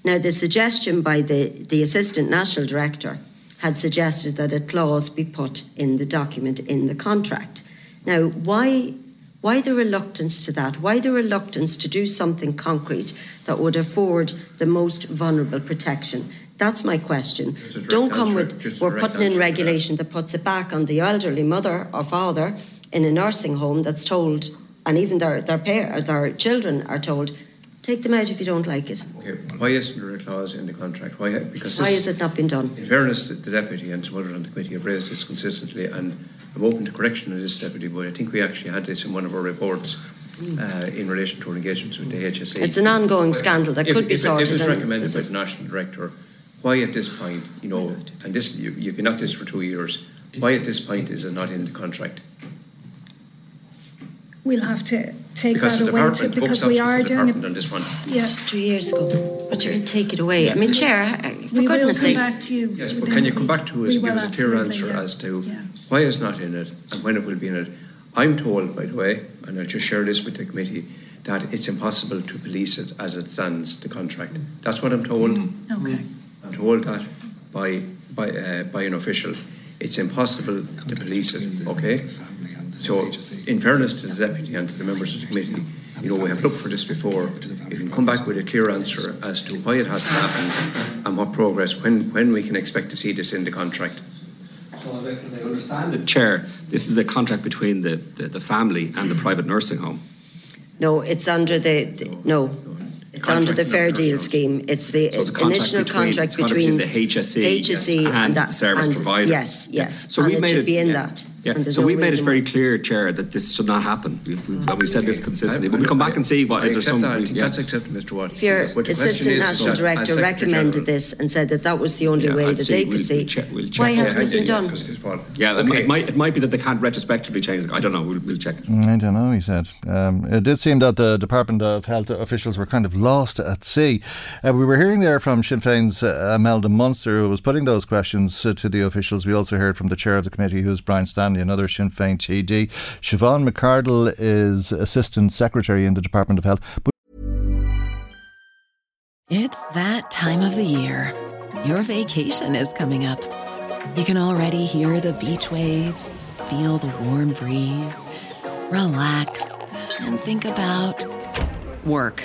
Now, the suggestion by the, the Assistant National Director had suggested that a clause be put in the document in the contract. Now, why, why the reluctance to that? Why the reluctance to do something concrete that would afford the most vulnerable protection? That's my question. Don't come
answer,
with we're putting in regulation that. that puts it back on the elderly mother or father in a nursing home that's told, and even their their, pair, their children are told, take them out if you don't like it.
Okay, why isn't there a clause in the contract? Why? Because
why has it not been done?
In fairness, the deputy and some others on the committee have raised this consistently, and I'm open to correction of this deputy. But I think we actually had this in one of our reports. Uh, in relation to our engagements with the HSE.
It's an ongoing scandal that
if,
could be
if,
sorted.
If it was recommended by the National Director, why at this point, you know, and this you, you've been at this for two years, why at this point is it not in the contract?
We'll have to take
because
that away too, because we are doing it.
On this one.
Yeah.
Just two years ago, but you can take it away. I mean, Chair, for
we will
goodness
come
sake.
back to you.
Yes, but can you come back to us and give us a clear answer
yeah.
as to
yeah.
why it's not in it and when it will be in it? I'm told, by the way, and I'll just share this with the committee, that it's impossible to police it as it stands, the contract. That's what I'm told.
Mm. Okay.
I'm told that by by uh, by an official. It's impossible to police it. Okay. So, in fairness to the deputy and to the members of the committee, you know we have looked for this before. If you can come back with a clear answer as to why it hasn't happened and what progress, when when we can expect to see this in the contract.
So, as I, as I understand it, Chair, this is the contract between the, the, the family and the private nursing home.
No, it's under the, the no. It's
Contract
under the Fair
with
Deal scheme. It's the
So it's a contract
initial
between-
contract
it's
between,
between the HSE,
HSE
yes, and
that,
the service
and-
provider.
Yes, yes.
So
and
we
it
made
should
it
be in
yeah.
that.
Yeah. So
no
we made it very clear, Chair, that this should not happen. We've, we've, and we've said this consistently.
I-
But we'll come back
I-
and see what
I
is there some.
that.
Yeah.
that's accepted, Mr. Watt.
If your
the
assistant national
that
director recommended
General-
this and said that that was the only
Yeah,
way
I'd
that
say
they
we'll-
could
we'll
see,
check- we'll check
why
that.
hasn't it been done?
Yeah, it,
Okay.
might, it, might, it might be that they can't retrospectively change it. I don't know. We'll, we'll check.
I don't know, he said. Um, it did seem that the Department of Health officials were kind of lost at sea. Uh, we were hearing there from Sinn Féin's uh, Imelda Munster, who was putting those questions uh, to the officials. We also heard from the chair of the committee, who's Brian Stanley, another Sinn Féin TD. Siobhan McArdle is Assistant Secretary in the Department of Health.
It's that time of the year. Your vacation is coming up. You can already hear the beach waves, feel the warm breeze, relax, and think about work.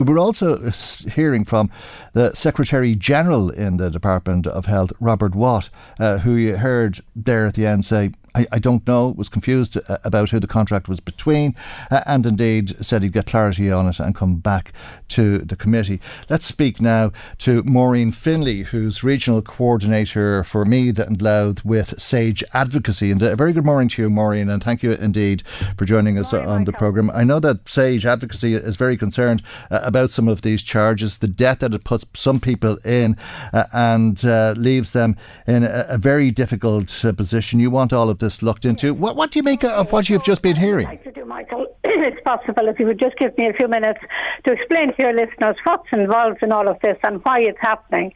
We're also hearing from the Secretary General in the Department of Health, Robert Watt, uh, who you heard there at the end say I, I don't know, was confused uh, about who the contract was between, uh, and indeed said he'd get clarity on it and come back to the committee. Let's speak now to Maureen Finlay, who's regional coordinator for Meath and Louth with Sage Advocacy. And a very good morning to you, Maureen, and thank you indeed for joining us morning, on the programme. I know that Sage Advocacy is very concerned uh, about some of these charges, the debt that it puts some people in uh, and uh, leaves them in a, a very difficult uh, position. You want all of this looked into. What, what do you make of what you've just been hearing?
I'd like to do, Michael, it's possible if you would just give me a few minutes to explain to your listeners what's involved in all of this and why it's happening.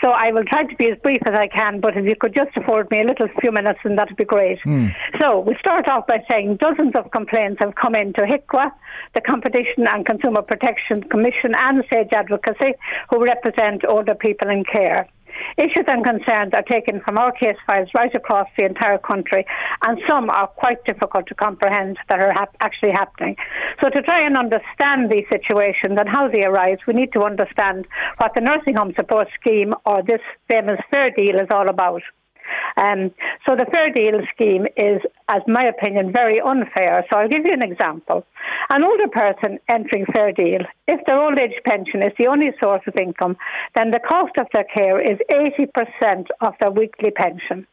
So I will try to be as brief as I can, but if you could just afford me a little few minutes, then that would be great. Mm. So we start off by saying dozens of complaints have come in to HIQA, the Competition and Consumer Protection Commission, and Sage Advocacy, who represent older people in care. Issues and concerns are taken from our case files right across the entire country, and some are quite difficult to comprehend that are hap- actually happening. So, to try and understand these situations and how they arise, we need to understand what the Nursing Home Support Scheme or this famous Fair Deal is all about. Um, so the Fair Deal scheme is, as my opinion, very unfair. So I'll give you an example. An older person entering Fair Deal, if their old age pension is the only source of income, then the cost of their care is 80% of their weekly pension.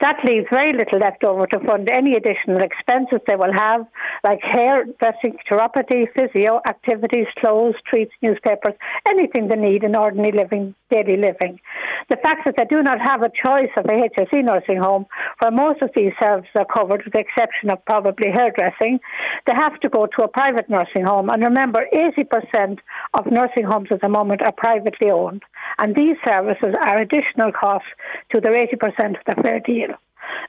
That leaves very little left over to fund any additional expenses they will have, like hair, dressing, chiropody, physio, activities, clothes, treats, newspapers, anything they need in ordinary living, daily living. The fact that they do not have a choice of a HSE nursing home, where most of these services are covered, with the exception of probably hairdressing, they have to go to a private nursing home. And remember, 80% of nursing homes at the moment are privately owned. And these services are additional costs to their 80% of the deal.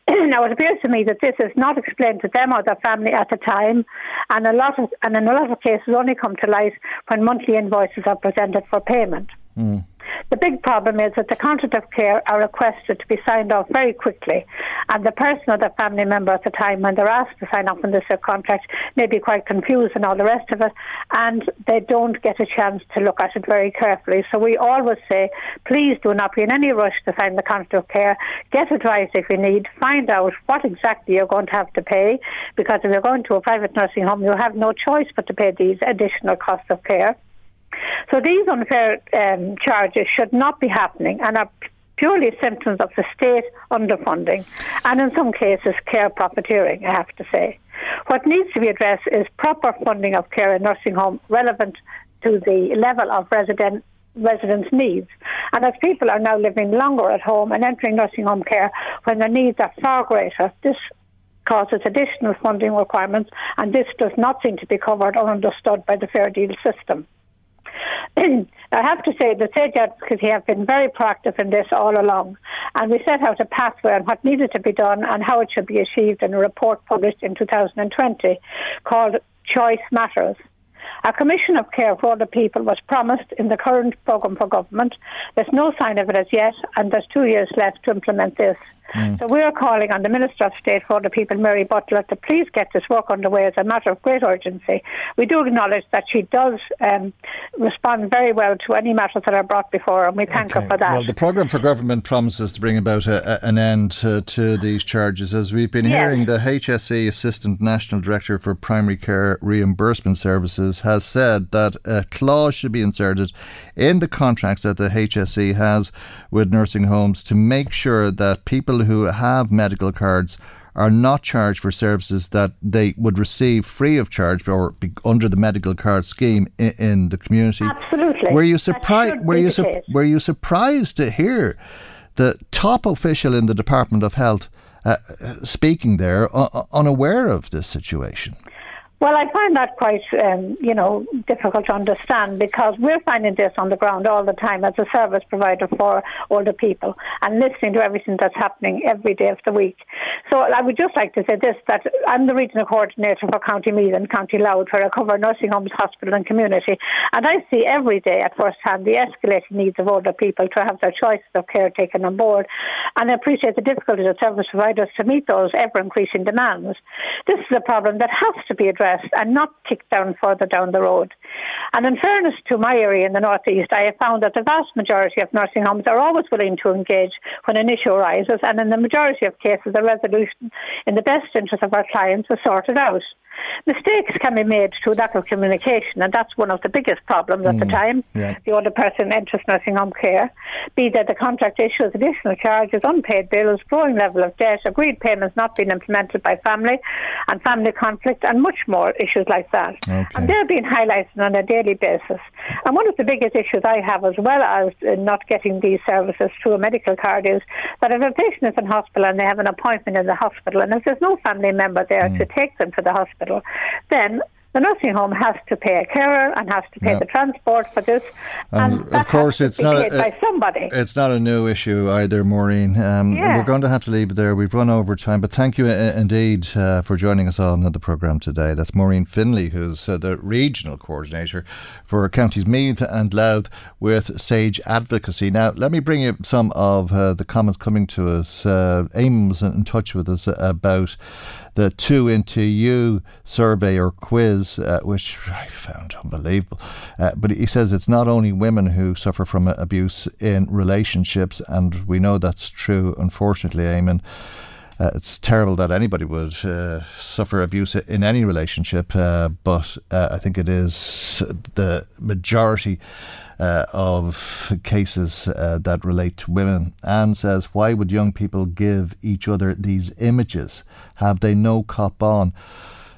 now it appears to me that this is not explained to them or their family at the time, and a lot of and in a lot of cases only come to light when monthly invoices are presented for payment. Mm. The big problem is that the contract of care are requested to be signed off very quickly, and the person or the family member at the time when they're asked to sign off on this contract may be quite confused and all the rest of it, and they don't get a chance to look at it very carefully. So we always say, please do not be in any rush to sign the contract of care. Get advice if you need. Find out what exactly you're going to have to pay, because if you're going to a private nursing home, you have no choice but to pay these additional costs of care. So these unfair um, charges should not be happening and are purely symptoms of the state underfunding and in some cases care profiteering, I have to say. What needs to be addressed is proper funding of care in nursing home relevant to the level of resident residents' needs. And as people are now living longer at home and entering nursing home care when their needs are far greater, this causes additional funding requirements, and this does not seem to be covered or understood by the Fair Deal system. I have to say that Sage Advocacy have been very proactive in this all along, and we set out a pathway on what needed to be done and how it should be achieved in a report published in 2020 called Choice Matters. A commission of care for the people was promised in the current programme for government. There's no sign of it as yet, and there's two years left to implement this. Mm. So we're calling on the Minister of State for the People, Mary Butler, to please get this work underway as a matter of great urgency. We do acknowledge that she does um, respond very well to any matters that are brought before her, and we thank okay. her for that.
Well, the programme for government promises to bring about a, a, an end to, to, these charges. As we've been yes. hearing, the HSE Assistant National Director for Primary Care Reimbursement Services has said that a clause should be inserted in the contracts that the HSE has with nursing homes to make sure that people who have medical cards are not charged for services that they would receive free of charge or under the medical card scheme in, in the community.
Absolutely.
Were you surprised? Were you su- were you surprised to hear the top official in the Department of Health uh, uh speaking there, uh, unaware of this situation?
Well, I find that quite, um, you know, difficult to understand because we're finding this on the ground all the time as a service provider for older people and listening to everything that's happening every day of the week. So I would just like to say this, that I'm the regional coordinator for County Meath and County Louth where I cover nursing homes, hospital and community. And I see every day at first hand the escalating needs of older people to have their choices of care taken on board. And I appreciate the difficulties of service providers to meet those ever increasing demands. This is a problem that has to be addressed and not kicked down further down the road. And in fairness to my area in the northeast, I have found that the vast majority of nursing homes are always willing to engage when an issue arises, and in the majority of cases, the resolution in the best interest of our clients is sorted out. Mistakes can be made through lack of communication, and that's one of the biggest problems mm, at the mm, time. Yeah. The older person enters nursing home care, be that the contract issues additional charges, unpaid bills, growing level of debt, agreed payments not being implemented by family, and family conflict, and much more issues like that. Okay. And they're being highlighted on a daily basis. And one of the biggest issues I have, as well as uh, not getting these services through a medical card, is that if a patient is in hospital and they have an appointment in the hospital, and if there's no family member there mm. to take them to the hospital, hospital, then the nursing home has to pay a carer and has to pay yeah. the transport for this.
And, and of course, it's not
a, by somebody.
It's not a new issue either, Maureen. Um, yeah. We're going to have to leave it there. We've run over time, but thank you uh, indeed uh, for joining us on the programme today. That's Maureen Finley, who's uh, the regional coordinator for counties Meath and Louth with Sage Advocacy. Now, let me bring you some of uh, the comments coming to us. Uh, was in touch with us about the Too Into You survey or quiz, uh, which I found unbelievable. Uh, but he says it's not only women who suffer from abuse in relationships, and we know that's true, unfortunately, Eamon. Uh, it's terrible that anybody would uh, suffer abuse in any relationship, uh, but uh, I think it is the majority uh, of cases uh, that relate to women. Anne says, Why would young people give each other these images? Have they no cop on?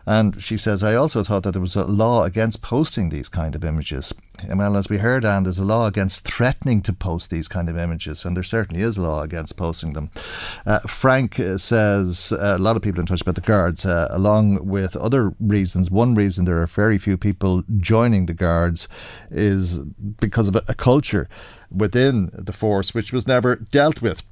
And she says, I also thought that there was a law against posting these kind of images. Well, as we heard, and there's a law against threatening to post these kind of images, and there certainly is a law against posting them. Uh, Frank uh, says uh, a lot of people in touch about the guards, uh, along with other reasons. One reason there are very few people joining the guards is because of a, a culture within the force which was never dealt with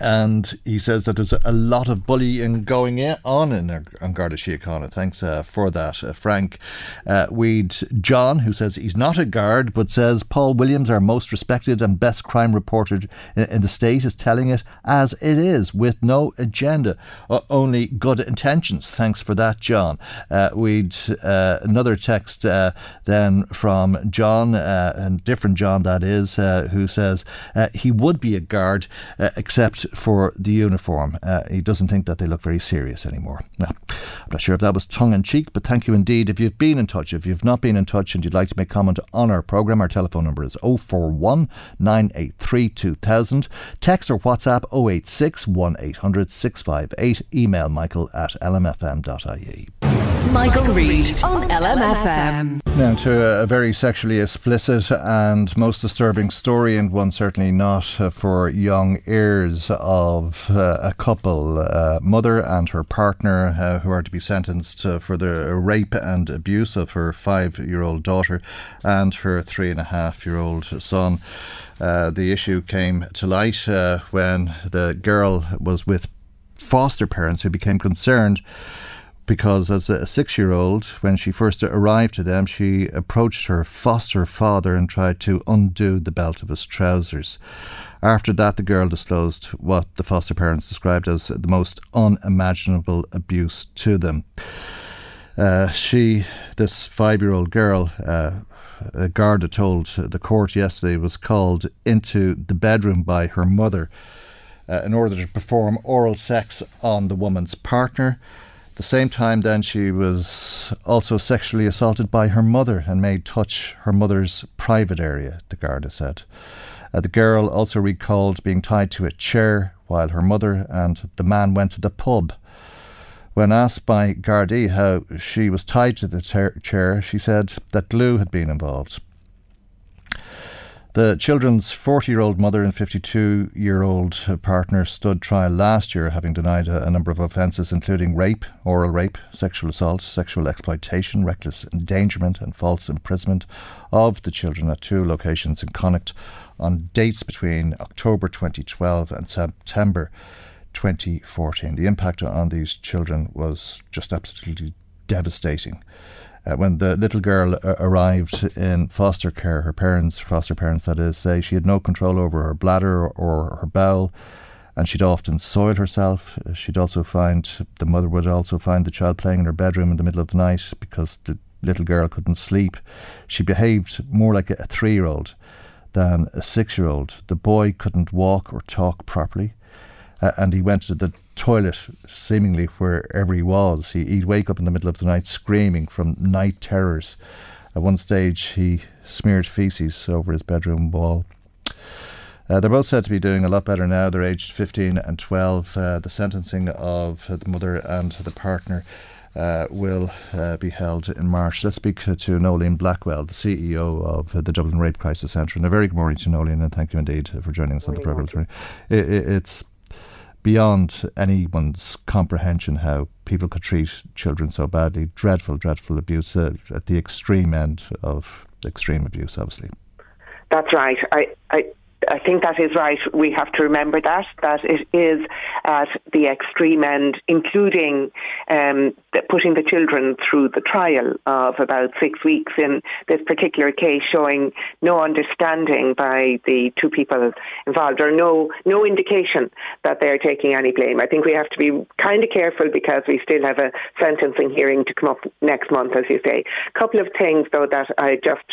and he says that there's a lot of bullying going on in on Garda Síochána. Thanks uh, for that, uh, Frank. Uh, we'd John, who says he's not a guard, but says Paul Williams, our most respected and best crime reporter in the state, is telling it as it is, with no agenda, uh, only good intentions. Thanks for that, John. Uh, we'd uh, another text then from John, and different John that is, who says he would be a guard, except for the uniform. Uh, he doesn't think that they look very serious anymore. Now, I'm not sure if that was tongue in cheek, but thank you indeed. If you've been in touch, if you've not been in touch and you'd like to make comment on our programme, our telephone number is 041 983 2000. Text or WhatsApp 086 1800 658. Email michael at lmfm.ie.
Michael, Reade on LMFM.
Now to a very sexually explicit and most disturbing story, and one certainly not uh, for young ears of uh, a couple, uh, mother and her partner, uh, who are to be sentenced uh, for the rape and abuse of her five-year-old daughter and her three and a half-year-old son. Uh, the issue came to light when the girl was with foster parents who became concerned because as a six year old, when she first arrived to them, she approached her foster father and tried to undo the belt of his trousers. After that, the girl disclosed what the foster parents described as the most unimaginable abuse to them. Uh, she, this five year old girl, uh, Garda told the court yesterday, was called into the bedroom by her mother uh, in order to perform oral sex on the woman's partner the same time, then she was also sexually assaulted by her mother and made touch her mother's private area, the Garda said. Uh, the girl also recalled being tied to a chair while her mother and the man went to the pub. When asked by Gardaí how she was tied to the ter- chair, she said that glue had been involved. The children's 40 year old mother and 52 year old partner stood trial last year, having denied a, a number of offences, including rape, oral rape, sexual assault, sexual exploitation, reckless endangerment, and false imprisonment of the children at two locations in Connacht on dates between October 2012 and September 2014. The impact on these children was just absolutely devastating. Uh, when the little girl uh, arrived in foster care, her parents, foster parents that is, say she had no control over her bladder or, her bowel, and she'd often soil herself. She'd also find, the mother would also find the child playing in her bedroom in the middle of the night because the little girl couldn't sleep. She behaved more like a three year old than a six year old. The boy couldn't walk or talk properly, uh, and he went to the toilet seemingly wherever he was. He, he'd wake up in the middle of the night screaming from night terrors. At one stage, he smeared feces over his bedroom wall. Uh, they're both said to be doing a lot better now. They're aged 15 and 12. Uh, the sentencing of the mother and the partner uh, will uh, be held in March. Let's speak to Noeline Blackwell, the CEO of the Dublin Rape Crisis Centre. And a very good morning to Noeline, and thank you indeed for joining us on the programme. It, it, it's beyond anyone's comprehension how people could treat children so badly. Dreadful, dreadful abuse uh, at the extreme end of extreme abuse, obviously.
That's right. I, I I think that is right. We have to remember that that it is at the extreme end, including um, the, putting the children through the trial of about six weeks in this particular case, showing no understanding by the two people involved, or no no indication that they're taking any blame. I think we have to be kind of careful because we still have a sentencing hearing to come up next month, as you say. A couple of things though that I just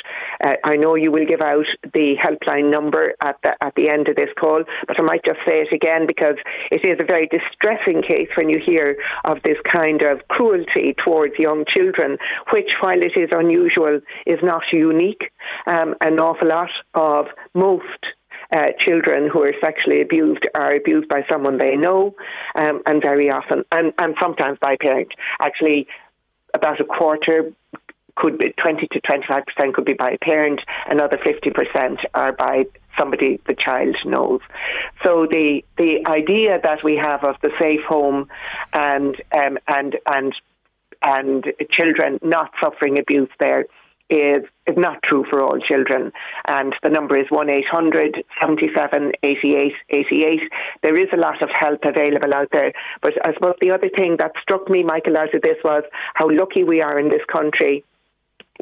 uh, I know you will give out the helpline number at the, at the end of this call, but I might just say it again because it is a very distressing case when you hear of this kind of cruelty towards young children, which, while it is unusual, is not unique. Um, an awful lot of most uh, children who are sexually abused are abused by someone they know, um, and very often, and, and sometimes by parents. Actually, about a quarter could be 20 to 25% could be by a parent, another 50% are by somebody the child knows. So the the idea that we have of the safe home and um, and and and children not suffering abuse there is is not true for all children. And the number is 1 800 77 88 88. There is a lot of help available out there. But I suppose the other thing that struck me, Michael, out of this was how lucky we are in this country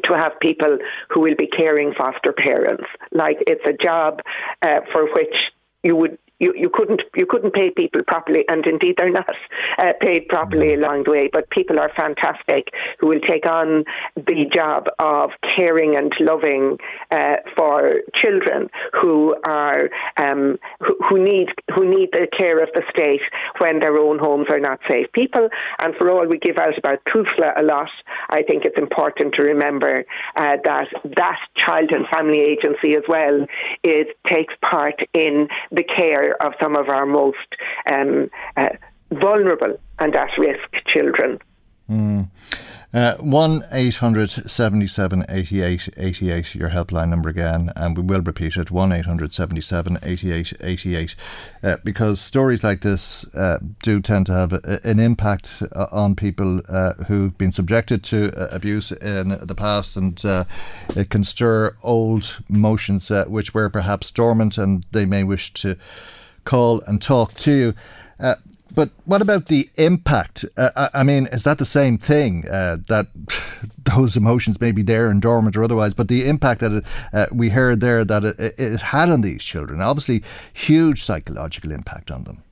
to have people who will be caring foster parents. Like it's a job uh, for which you would you, you couldn't you couldn't pay people properly, and indeed they're not uh, paid properly along the way. But people are fantastic who will take on the job of caring and loving uh, for children who are um, who, who, need who need the care of the state when their own homes are not safe. People, and for all we give out about TUSLA a lot, I think it's important to remember uh, that that child and family agency as well it takes part in the care of some of our most um, uh, vulnerable and at risk children.
Mm. Uh, 1 800 77 88 88, your helpline number again, and we will repeat it 1 800 77 88 88, uh, because stories like this uh, do tend to have a, an impact uh, on people who've been subjected to abuse in the past, and it can stir old emotions which were perhaps dormant and they may wish to call and talk to you. Uh, but what about the impact? Uh, I mean, is that the same thing uh, that those emotions may be there and dormant or otherwise? But the impact that it, uh, we heard there that it, it, had on these children, obviously, huge psychological impact on them.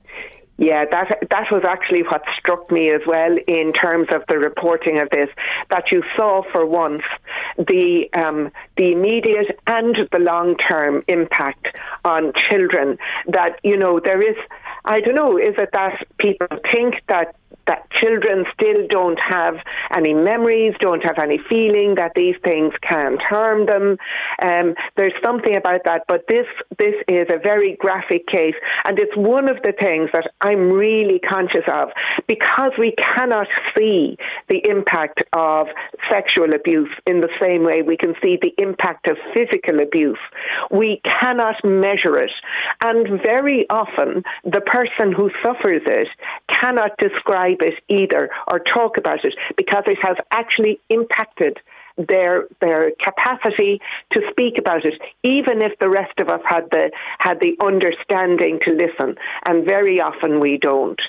Yeah, that that was actually what struck me as well in terms of the reporting of this. That you saw for once the um, the immediate and the long term impact on children. That you know there is, I don't know, is it that people think that that children still don't have any memories, don't have any feeling that these things can't harm them. Um, there's something about that, but this this is a very graphic case, and it's one of the things that I'm really conscious of because we cannot see the impact of sexual abuse in the same way we can see the impact of physical abuse. We cannot measure it, and very often the person who suffers it cannot describe it either or talk about it because it has actually impacted their their capacity to speak about it, even if the rest of us had the had the understanding to listen, and very often we don't.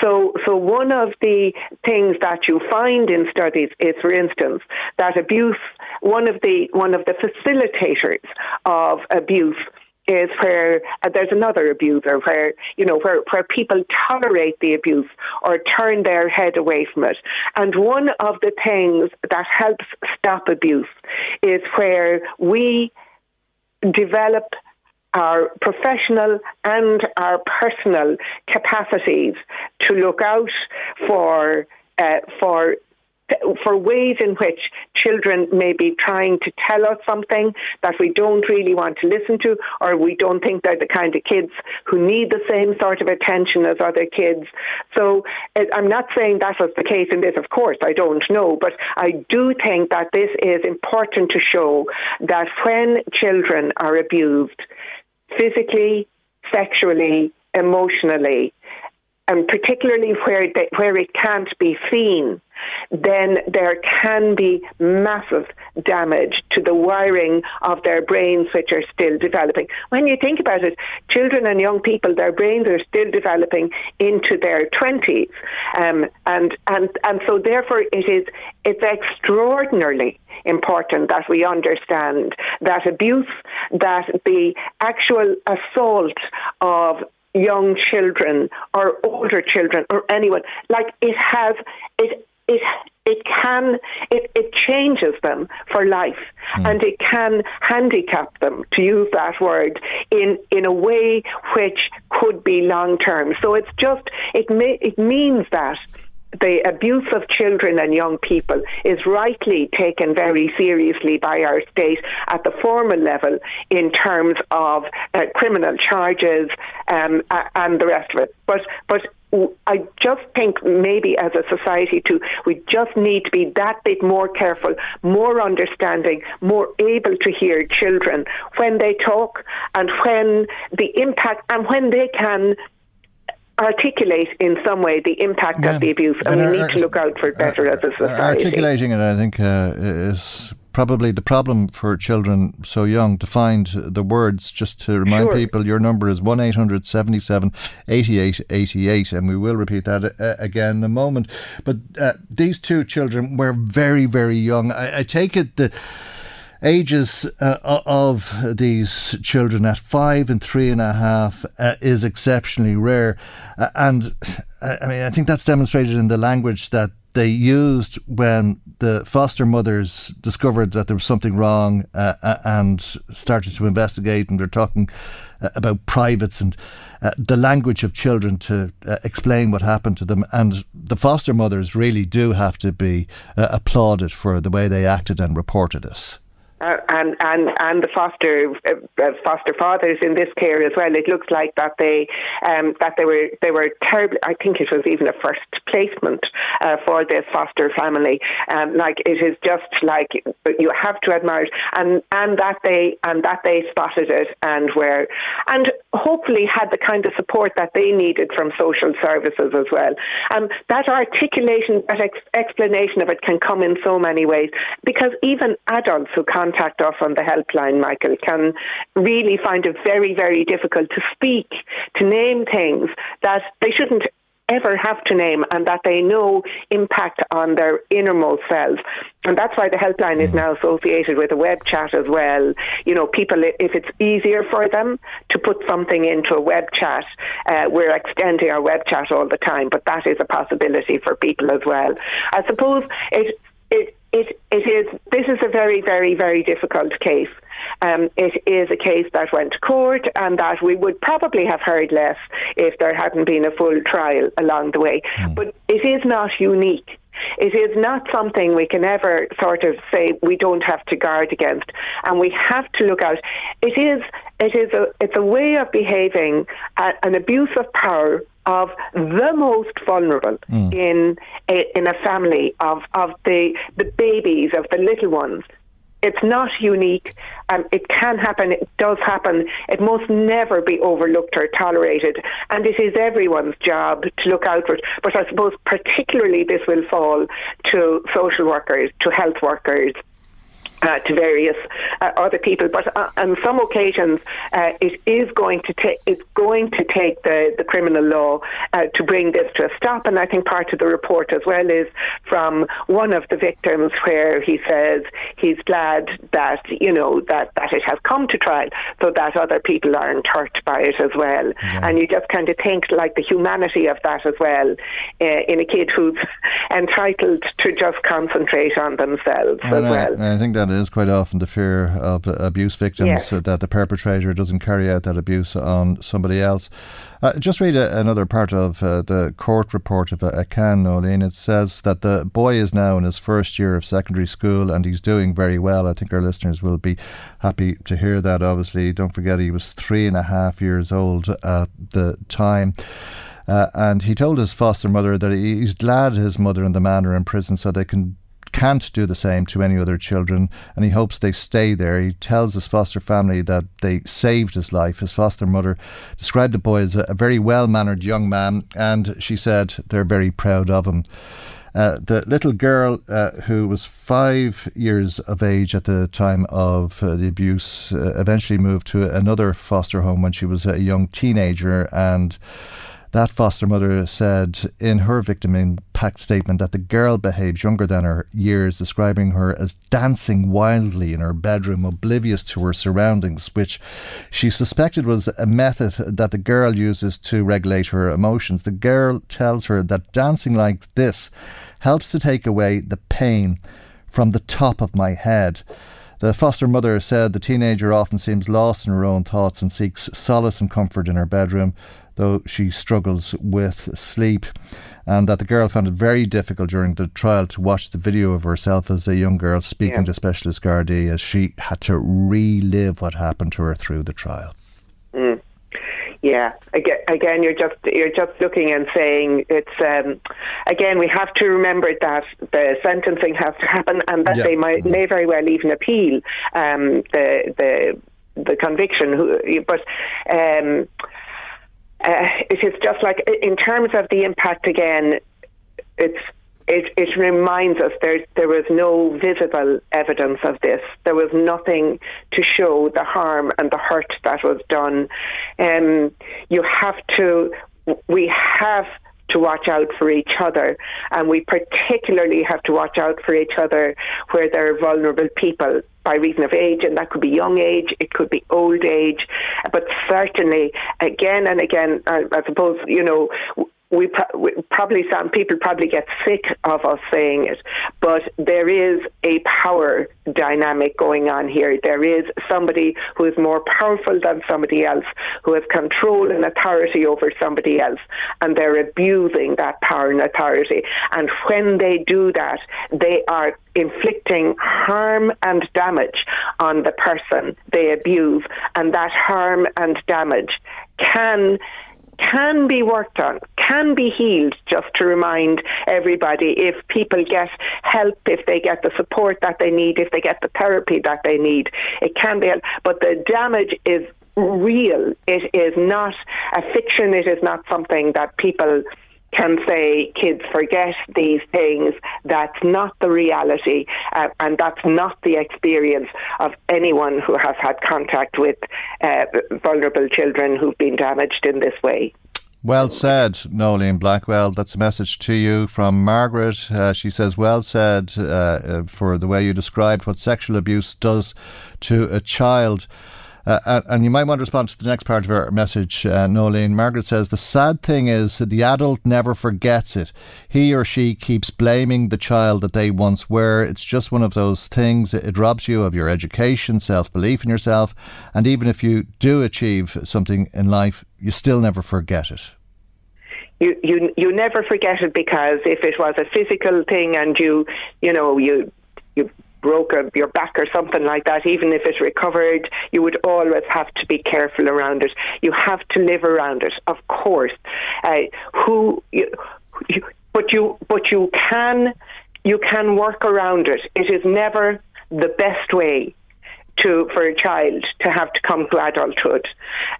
So so one of the things that you find in studies is, for instance, that abuse one of the one of the facilitators of abuse is where uh, there's another abuser, where you know where where people tolerate the abuse or turn their head away from it. And one of the things that helps stop abuse is where we develop our professional and our personal capacities to look out for uh, for for ways in which children may be trying to tell us something that we don't really want to listen to, or we don't think they're the kind of kids who need the same sort of attention as other kids. So I'm not saying that was the case in this, of course, I don't know, but I do think that this is important to show that when children are abused, physically, sexually, emotionally, and particularly where they, where it can't be seen, then there can be massive damage to the wiring of their brains, which are still developing. When you think about it, children and young people, their brains are still developing into their twenties, um, and and and so therefore it is it's extraordinarily important that we understand that abuse, that the actual assault of young children or older children or anyone. Like it has it it it can it, it changes them for life. Mm. and it can handicap them to use that word in in a way which could be long term so it's just it may, it means that the abuse of children and young people is rightly taken very seriously by our state at the formal level in terms of uh, criminal charges um, and the rest of it. But but I just think maybe as a society too, we just need to be that bit more careful, more understanding, more able to hear children when they talk and when the impact and when they can articulate in some way the impact yeah. of the abuse, and, and we need to look out for it better as a society.
Articulating it, I think, uh, is probably the problem for children so young to find the words. Just to remind sure. people, your number is 1 800 77 88 88, and we will repeat that uh, again in a moment. But uh, these two children were very, very young. I, I take it that ages uh, of these children at five and three and a half uh, is exceptionally rare. Uh, and uh, I mean, I think that's demonstrated in the language that they used when the foster mothers discovered that there was something wrong uh, uh, and started to investigate. And they're talking about privates and the language of children to explain what happened to them. And the foster mothers really do have to be applauded for the way they acted and reported this.
Uh, and and and the foster uh, uh, foster fathers in this care as well. It looks like that they um, that they were they were terrible. I think it was even a first placement uh, for this foster family. Um, like it is just like you have to admire it, and and that they and that they spotted it and were and hopefully had the kind of support that they needed from social services as well. Um, that articulation, that ex- explanation of it can come in so many ways because even adults who can't contact us on the helpline, Michael, can really find it very, very difficult to speak, to name things that they shouldn't ever have to name and that they know impact on their innermost selves. And that's why the helpline is mm. now associated with a web chat as well. You know, people, if it's easier for them to put something into a web chat, uh, we're extending our web chat all the time, but that is a possibility for people as well. I suppose it, it it, it is. This is a very, very, very difficult case. Um, it is a case that went to court and that we would probably have heard less if there hadn't been a full trial along the way. Mm. But it is not unique. It is not something we can ever sort of say we don't have to guard against, and we have to look out. It is it is a it's a way of behaving, uh, an abuse of power of the most vulnerable mm. in a, in a family of of the the babies of the little ones it's not unique. Um, it can happen. It does happen. It must never be overlooked or tolerated. And it is everyone's job to look out for it. But I suppose particularly this will fall to social workers, to health workers, uh, to various uh, other people. But uh, on some occasions, uh, it is going to take it's going to take the, the criminal law uh, to bring this to a stop. And I think part of the report as well is from one of the victims where he says he's glad that you know that that it has come to trial so that other people aren't hurt by it as well. Yeah. And you just kind of think like the humanity of that as well uh, in a kid who's entitled to just concentrate on themselves and as I, well.
I think that is quite often the fear of abuse victims yes. That the perpetrator doesn't carry out that abuse on somebody else. Uh, just read a, another part of uh, the court report of uh, Can Noeline. It says that the boy is now in his first year of secondary school and he's doing very well. I think our listeners will be happy to hear that. Obviously, don't forget he was three and a half years old at the time. Uh, and he told his foster mother that he's glad his mother and the man are in prison so they can can't do the same to any other children, and he hopes they stay there. He tells his foster family that they saved his life. His foster mother described the boy as a, very well mannered young man, and she said they're very proud of him. Uh, the little girl uh, who was five years of age at the time of uh, the abuse uh, eventually moved to another foster home when she was a young teenager and that foster mother said in her victim impact statement that the girl behaves younger than her years, describing her as dancing wildly in her bedroom, oblivious to her surroundings, which she suspected was a method that the girl uses to regulate her emotions. The girl tells her that dancing like this helps to take away the pain from the top of my head. The foster mother said the teenager often seems lost in her own thoughts and seeks solace and comfort in her bedroom though she struggles with sleep. And that the girl found it very difficult during the trial to watch the video of herself as a young girl speaking yeah. to Specialist Gardaí as she had to relive what happened to her through the trial.
Mm. Yeah, again, you're just you're just looking and saying it's. Um, again, we have to remember that the sentencing has to happen, and that yeah. they might mm-hmm. may very well even appeal um, the the the conviction. But um, uh, it is just like in terms of the impact again, it's it, it reminds us there there was no visible evidence of this. There was nothing to show the harm and the hurt that was done. Um, you have to. We have to watch out for each other. And we particularly have to watch out for each other where there are vulnerable people by reason of age, and that could be young age, it could be old age, but certainly again and again, I, I suppose, you know, we, pro- we, probably some people probably get sick of us saying it, but there is a power dynamic going on here. There is somebody who is more powerful than somebody else, who has control and authority over somebody else, and they're abusing that power and authority. And when they do that, they are inflicting harm and damage on the person they abuse, and that harm and damage can can be worked on, can be healed, just to remind everybody if people get help, if they get the support that they need, if they get the therapy that they need, it can be helped. But the damage is real. It is not a fiction. It is not something that people can say kids forget these things. That's not the reality, uh, and that's not the experience of anyone who has had contact with uh, vulnerable children who've been damaged in this way.
Well said, Noeline Blackwell. That's a message to you from Margaret. Uh, she says, Well said uh, uh for the way you described what sexual abuse does to a child. Uh, and you might want to respond to the next part of our message, uh, Noeline. Margaret says the sad thing is that the adult never forgets it. He or she keeps blaming the child that they once were. It's just one of those things. It robs you of your education, self belief in yourself, and even if you do achieve something in life, you still never forget it
you you you never forget it because if it was a physical thing and you you know you you broke a, your back or something like that, even if it recovered, you would always have to be careful around it. You have to live around it, of course. Uh, who, you, you, but you, but you can, you can work around it. It is never the best way to for a child to have to come to adulthood.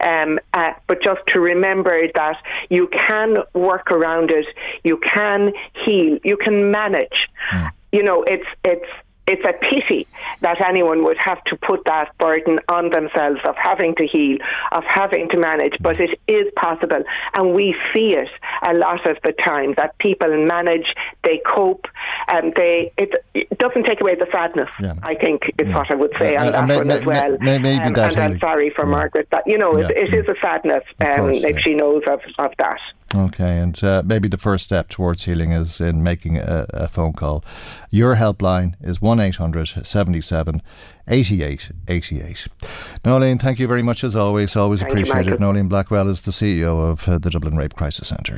Um, uh, but just to remember that you can work around it, you can heal, you can manage. Mm. You know, it's it's it's a pity that anyone would have to put that burden on themselves of having to heal, of having to manage, but it is possible. And we see it a lot of the time that people manage, they cope, and they it, it doesn't take away the sadness, yeah. I think, is yeah. what I would say uh, on uh, that may, one may, as well.
May, maybe um, that
and I'm sorry for yeah. Margaret, but you know, it, it is a sadness um, course, if she knows of, of that.
Okay, and uh, maybe the first step towards healing is in making a, a phone call. Your helpline is 1 800 77 88 88. Noeline, thank you very much as always. Always thank appreciated. Noeline Blackwell is the CEO of uh, the Dublin Rape Crisis Centre.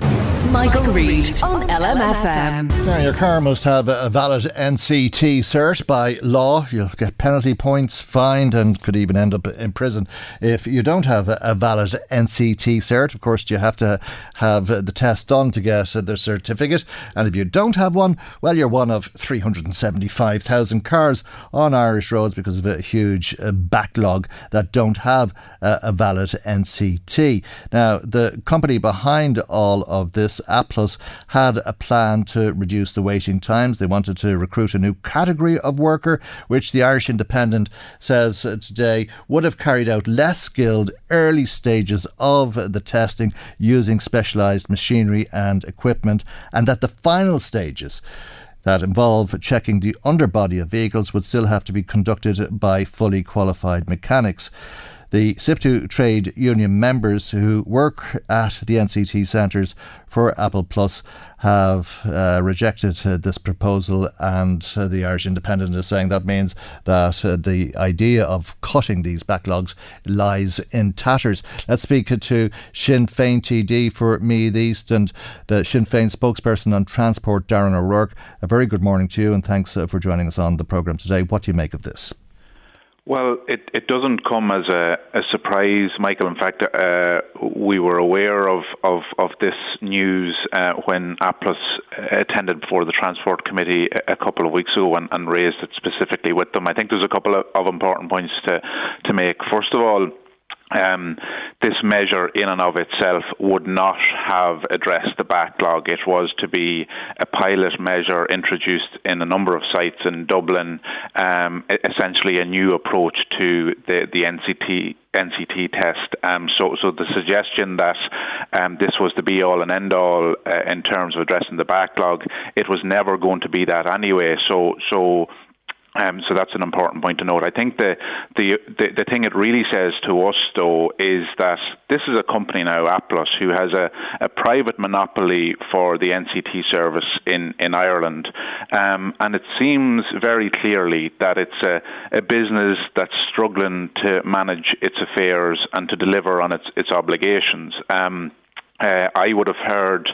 Michael, Reade on LMFM.
Now, your car must have a valid NCT cert by law. You'll get penalty points, fined, and could even end up in prison if you don't have a valid NCT cert. Of course, you have to have the test done to get the certificate. And if you don't have one, well, you're one of 375,000 cars on Irish roads because of a huge uh, backlog that don't have uh, a valid NCT. Now, the company behind all of this, Applus, had a plan to reduce the waiting times. They wanted to recruit a new category of worker, which the Irish Independent says today would have carried out less skilled early stages of the testing using specialised machinery and equipment, and that the final stages that involve checking the underbody of vehicles would still have to be conducted by fully qualified mechanics. The SIPTU trade union members who work at the NCT centres for Applus have uh, rejected uh, this proposal, and uh, the Irish Independent is saying that means that uh, the idea of cutting these backlogs lies in tatters. Let's speak to Sinn Féin TD for Meath East and the Sinn Féin spokesperson on transport, Darren O'Rourke. A very good morning to you, and thanks uh, for joining us on the programme today. What do you make of this?
Well, it, it doesn't come as a, a surprise, Michael. In fact, uh, we were aware of, of, of this news uh, when Applus attended before the Transport Committee a, a couple of weeks ago and, and, raised it specifically with them. I think there's a couple of, of important points to, to make. First of all, um, this measure in and of itself would not have addressed the backlog. It was to be a pilot measure introduced in a number of sites in Dublin, um, essentially a new approach to the, the NCT NCT test. Um, so, so the suggestion that um, this was the be all and end all uh, in terms of addressing the backlog, it was never going to be that anyway. So, so um, so that's an important point to note. I think the, the, the the thing it really says to us, though, is that this is a company now, Applus, who has a, a private monopoly for the NCT service in in Ireland, um, and it seems very clearly that it's a, a business that's struggling to manage its affairs and to deliver on its its obligations. Um, uh, I would have heard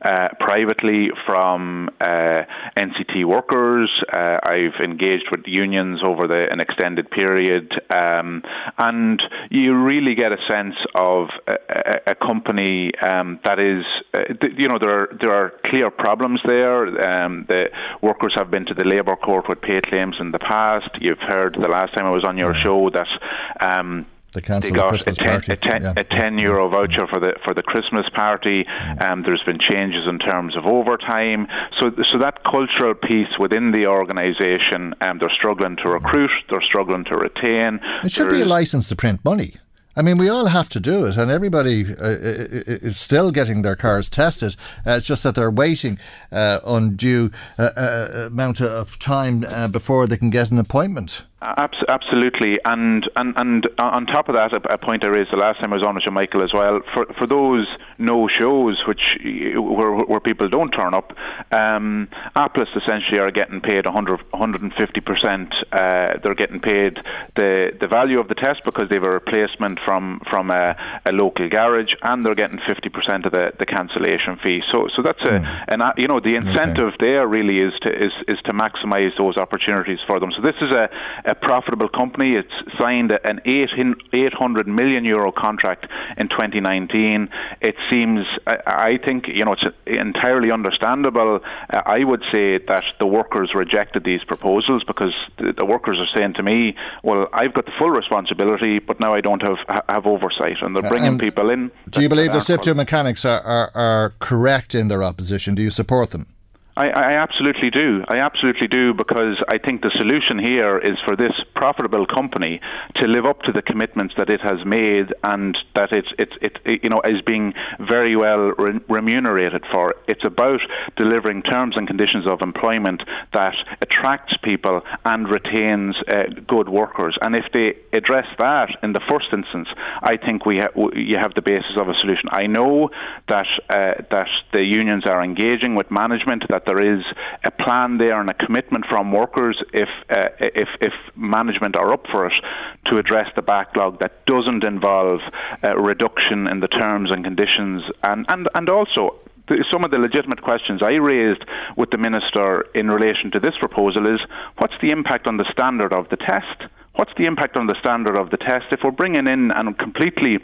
uh, privately from uh, NCT workers. Uh, I've engaged with unions over the, an extended period, um, and you really get a sense of a, a company um, that is, uh, you know, there are, there are clear problems there. Um, the workers have been to the labour court with pay claims in the past. You've heard the last time I was on your show that.
They, they
got
the a, ten,
a, ten, yeah. a 10 euro voucher for the for the Christmas party. Um, there's been changes in terms of overtime. So so that cultural piece within the organisation, um, they're struggling to recruit. They're struggling to retain.
It should be a license to print money. I mean, we all have to do it, and everybody uh, is still getting their cars tested. Uh, it's just that they're waiting uh, undue uh, uh, amount of time uh, before they can get an appointment.
Absolutely, and and and on top of that, a, point I raised the last time I was on with you, Michael, as well. For for those no shows, which where, where people don't turn up, um, Applus essentially are getting paid 100 150 percent. Uh, they're getting paid the the value of the test because they have a replacement from from a, a local garage, and they're getting 50 percent of the, the cancellation fee. So so that's a mm. and you know the incentive okay. there really is to is is to maximise those opportunities for them. So this is a a profitable company. It's signed an 800 million euro contract in 2019. It seems, I think, you know, it's entirely understandable. Uh, I would say that the workers rejected these proposals because the workers are saying to me, "Well, I've got the full responsibility, but now I don't have have oversight," and they're bringing and people in.
Do you believe the SIPTU mechanics are, are, are correct in their opposition? Do you support them?
I, I, absolutely do. I absolutely do because I think the solution here is for this profitable company to live up to the commitments that it has made and that it's it's it, it you know is being very well re- remunerated for. It's about delivering terms and conditions of employment that attracts people and retains uh, good workers. And if they address that in the first instance, I think we ha- you have the basis of a solution. I know that uh, that the unions are engaging with management that there is a plan there and a commitment from workers if uh, if if management are up for it to address the backlog that doesn't involve a reduction in the terms and conditions and and and also some of the legitimate questions I raised with the minister in relation to this proposal is what's the impact on the standard of the test? What's the impact on the standard of the test if we're bringing in and completely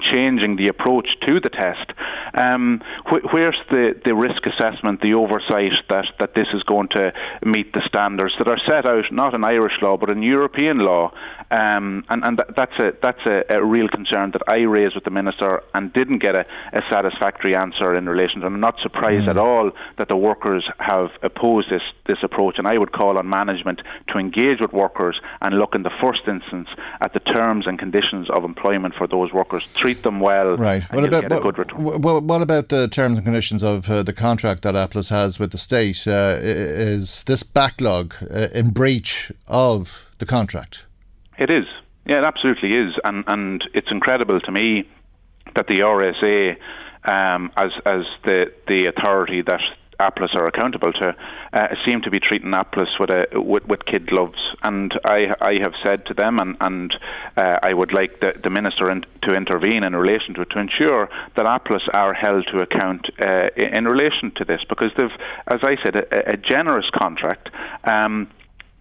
changing the approach to the test. Um, wh- where's the, the risk assessment, the oversight that, that this is going to meet the standards that are set out not in Irish law but in European law? Um, and and th- that's a that's a, a, real concern that I raised with the minister and didn't get a, a satisfactory answer in relation. to. I'm not surprised mm. at all that the workers have opposed this this approach, and I would call on management to engage with workers and look in the first instance at the terms and conditions of employment for those workers treat them well.
Right.
What
about what, what about the terms and conditions of uh, the contract that Applus has with the state? Uh, is this backlog uh, in breach of the contract?
It is. Yeah, it absolutely is, and and it's incredible to me that the RSA, um, as as the the authority that Applus are accountable to, uh, seem to be treating Applus with, a, with, with kid gloves. And I, I have said to them, and, and uh, I would like the, the minister in, to intervene in relation to it to ensure that Applus are held to account uh, in relation to this, because they've, as I said, a, a generous contract. Um,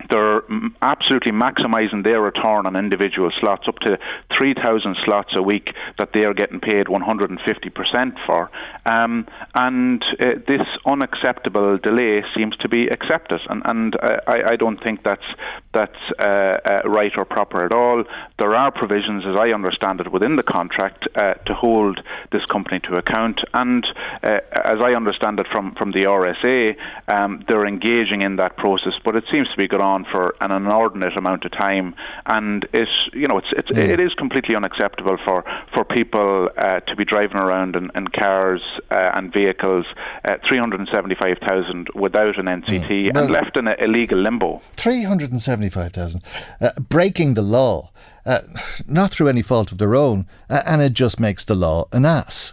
they're absolutely maximising their return on individual slots, up to 3,000 slots a week that they are getting paid 150% for. Um, and uh, this unacceptable delay seems to be accepted, and, and uh, I, I, don't think that's that's uh, uh, right or proper at all. There are provisions, as I understand it, within the contract uh, to hold this company to account, and uh, as I understand it from from the RSA, um, they're engaging in that process, but it seems to be going on for an inordinate amount of time, and it you know it's, it's mm. it is completely unacceptable for for people uh, to be driving around in, in cars uh, and vehicles uh, 375,000 without an NCT mm. well, and left in a illegal limbo.
375,000 uh, breaking the law. Uh, not through any fault of their own, uh, and it just makes the law an ass.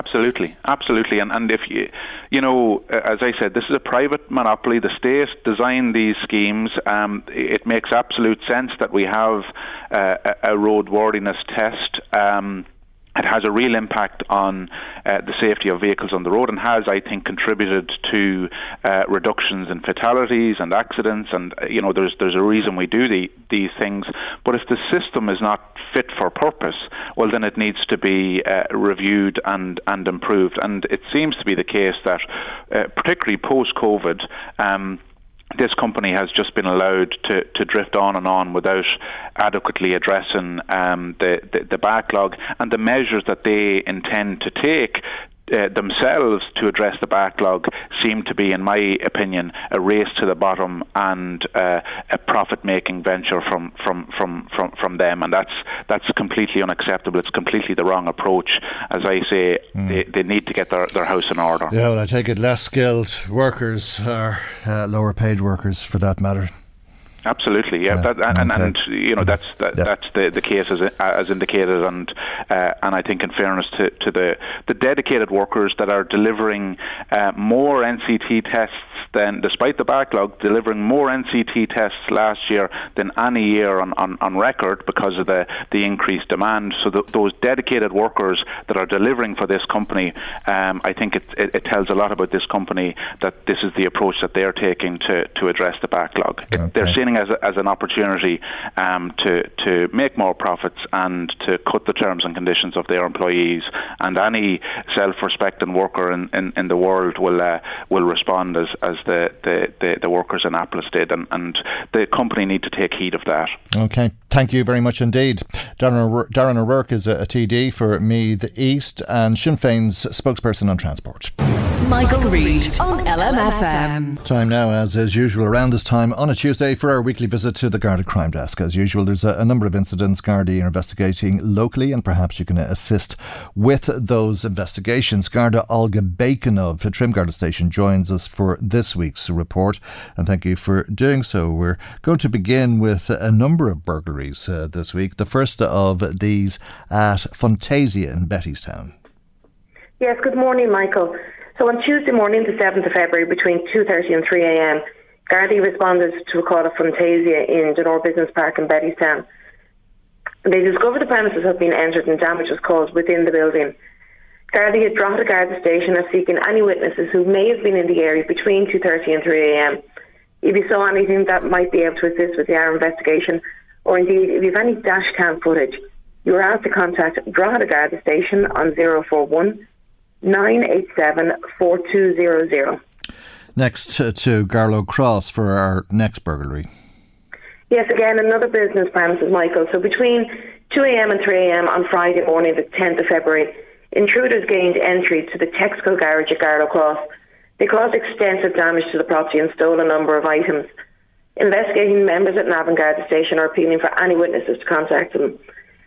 Absolutely, absolutely, and and if you, you know, as I said, this is a private monopoly. The state designed these schemes. Um, it makes absolute sense that we have uh, a roadworthiness test. Um, it has a real impact on uh, the safety of vehicles on the road and has, I think, contributed to uh, reductions in fatalities and accidents. And uh, you know, there's there's a reason we do the, these things. But if the system is not fit for purpose, well, then it needs to be uh, reviewed and and improved. And it seems to be the case that, uh, particularly post COVID. Um, this company has just been allowed to, to drift on and on without adequately addressing um, the, the, the backlog and the measures that they intend to take uh, themselves to address the backlog seem to be, in my opinion, a race to the bottom and uh, a profit-making venture from, from, from, from, from them, and that's that's completely unacceptable. It's completely the wrong approach. As I say, mm. they, they need to get their, their house in order.
Yeah, well, I take it less skilled workers are uh, lower paid workers for that matter.
Absolutely, yeah, that, and, and, and, you know that's that, yeah. that's the, the case as, as indicated, and uh, and I think in fairness to, to the the dedicated workers that are delivering uh, more NCT tests than, despite the backlog, delivering more NCT tests last year than any year on, on, on record because of the the increased demand. So the, those dedicated workers that are delivering for this company, um, I think it, it, it, tells a lot about this company that this is the approach that they're taking to to address the backlog. Okay. They're seeing as, a, as an opportunity um, to, to make more profits and to cut the terms and conditions of their employees. And any self-respecting worker in, in, in the world will uh, will respond as, as the, the, the, the, workers in Applus did. And, and the company need to take heed of that.
Okay. Thank you very much indeed. Darren, Darren O'Rourke is a, a TD for Meath East and Sinn Féin's spokesperson on transport.
Michael, Reade on LMFM.
Time now, as is usual, around this time on a Tuesday for our weekly visit to the Garda Crime Desk. As usual, there's a, a number of incidents Garda are investigating locally, and perhaps you can assist with those investigations. Garda Olga Bacon of Trim Garda Station joins us for this week's report, and thank you for doing so. We're going to begin with a number of burglaries uh, this week. The first of these at Funtasia in Bettystown.
Yes, good morning, Michael. So on Tuesday morning, the 7th of February, between 2.30 and 3am, Gardaí responded to a call of Funtasia in Donore Business Park in Bettystown. They discovered the premises had been entered and damage was caused within the building. Gardaí had Drogheda guard station are seeking any witnesses who may have been in the area between 2.30 and 3am. If you saw anything that might be able to assist with the our investigation, or indeed if you have any dash cam footage, you are asked to contact Drogheda Guard Station on 041 987 4200.
Next uh, to Garlow Cross for our next burglary.
Yes, again, another business premises, Michael. So between 2am and 3am on Friday morning, the 10th of February, intruders gained N3 to the Texaco garage at Garlow Cross. They caused extensive damage to the property and stole a number of items. Investigating members at Navan Garda Station are appealing for any witnesses to contact them.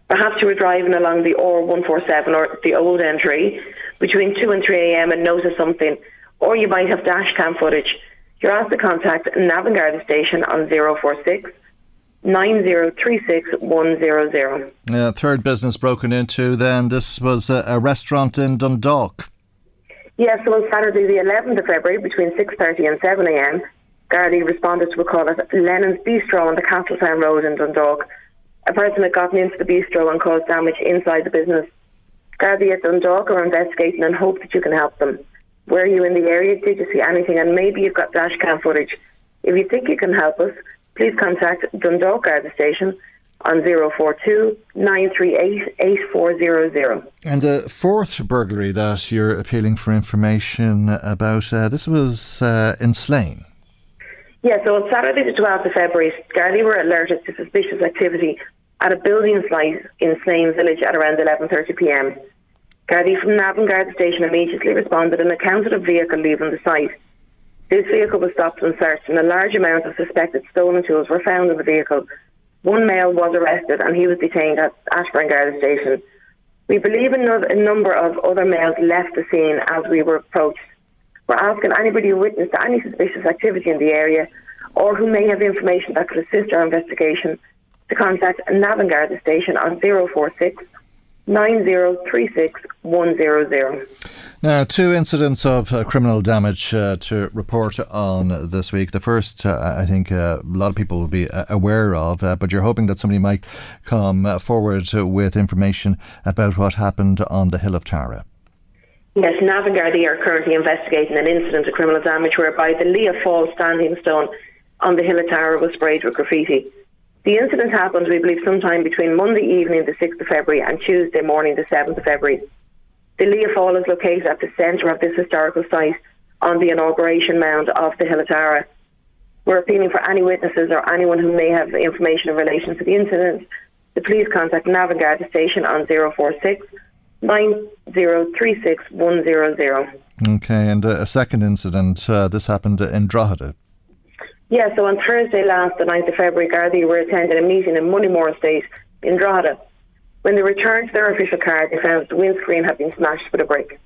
Perhaps you were driving along the OR 147 or the old entry between 2 and 3 a.m. and notice something, or you might have dash cam footage, you're asked to contact Navan Garda Station on 046 9036100.
Yeah, third business broken into then. This was a, a restaurant in Dundalk.
Yes, yeah, so on Saturday the 11th of February between 6.30 and 7am, Gardaí responded to a call at Lennon's Bistro on the Castletown Road in Dundalk. A person had gotten into the bistro and caused damage inside the business. Gardaí at Dundalk are investigating and hope that you can help them. Were you in the area? Did you see anything? And maybe you've got dash cam footage. If you think you can help us, please contact Dundalk Garda Station on 042 938 8400.
And the fourth burglary that you're appealing for information about, uh, this was uh, in Slane.
Yeah, so on Saturday the 12th of February, Gardaí were alerted to suspicious activity at a building site in Slane Village at around 11.30pm. Gardaí from Navan Guard Station immediately responded and accounted a vehicle leaving the site. This vehicle was stopped and searched, and a large amount of suspected stolen tools were found in the vehicle. One male was arrested, and he was detained at Ashbourne Guard Station. We believe a number of other males left the scene as we were approached. We're asking anybody who witnessed any suspicious activity in the area or who may have information that could assist our investigation to contact Navan Garda Station on 046 9036100.
Now, two incidents of uh, criminal damage uh, to report on this week. The first, uh, I think uh, a lot of people will be uh, aware of, uh, but you're hoping that somebody might come forward with information about what happened on the Hill of Tara.
Yes, Navan Gardaí are currently investigating an incident of criminal damage whereby the Lia Fáil standing stone on the Hill of Tara was sprayed with graffiti. The incident happened, we believe, sometime between Monday evening, the 6th of February, and Tuesday morning, the 7th of February. The Lia Fáil is located at the centre of this historical site on the inauguration mound of the Hill of Tara. We're appealing for any witnesses or anyone who may have information in relation to the incident to please contact Navan Garda Station on 046 9036100.
Okay, and uh, a second incident, uh, this happened in Drogheda.
Yeah, so on Thursday last, the 9th of February, Gardaí were attending a meeting in Moneymore Estate in Drogheda. When they returned to their official car, they found the windscreen had been smashed with a brick.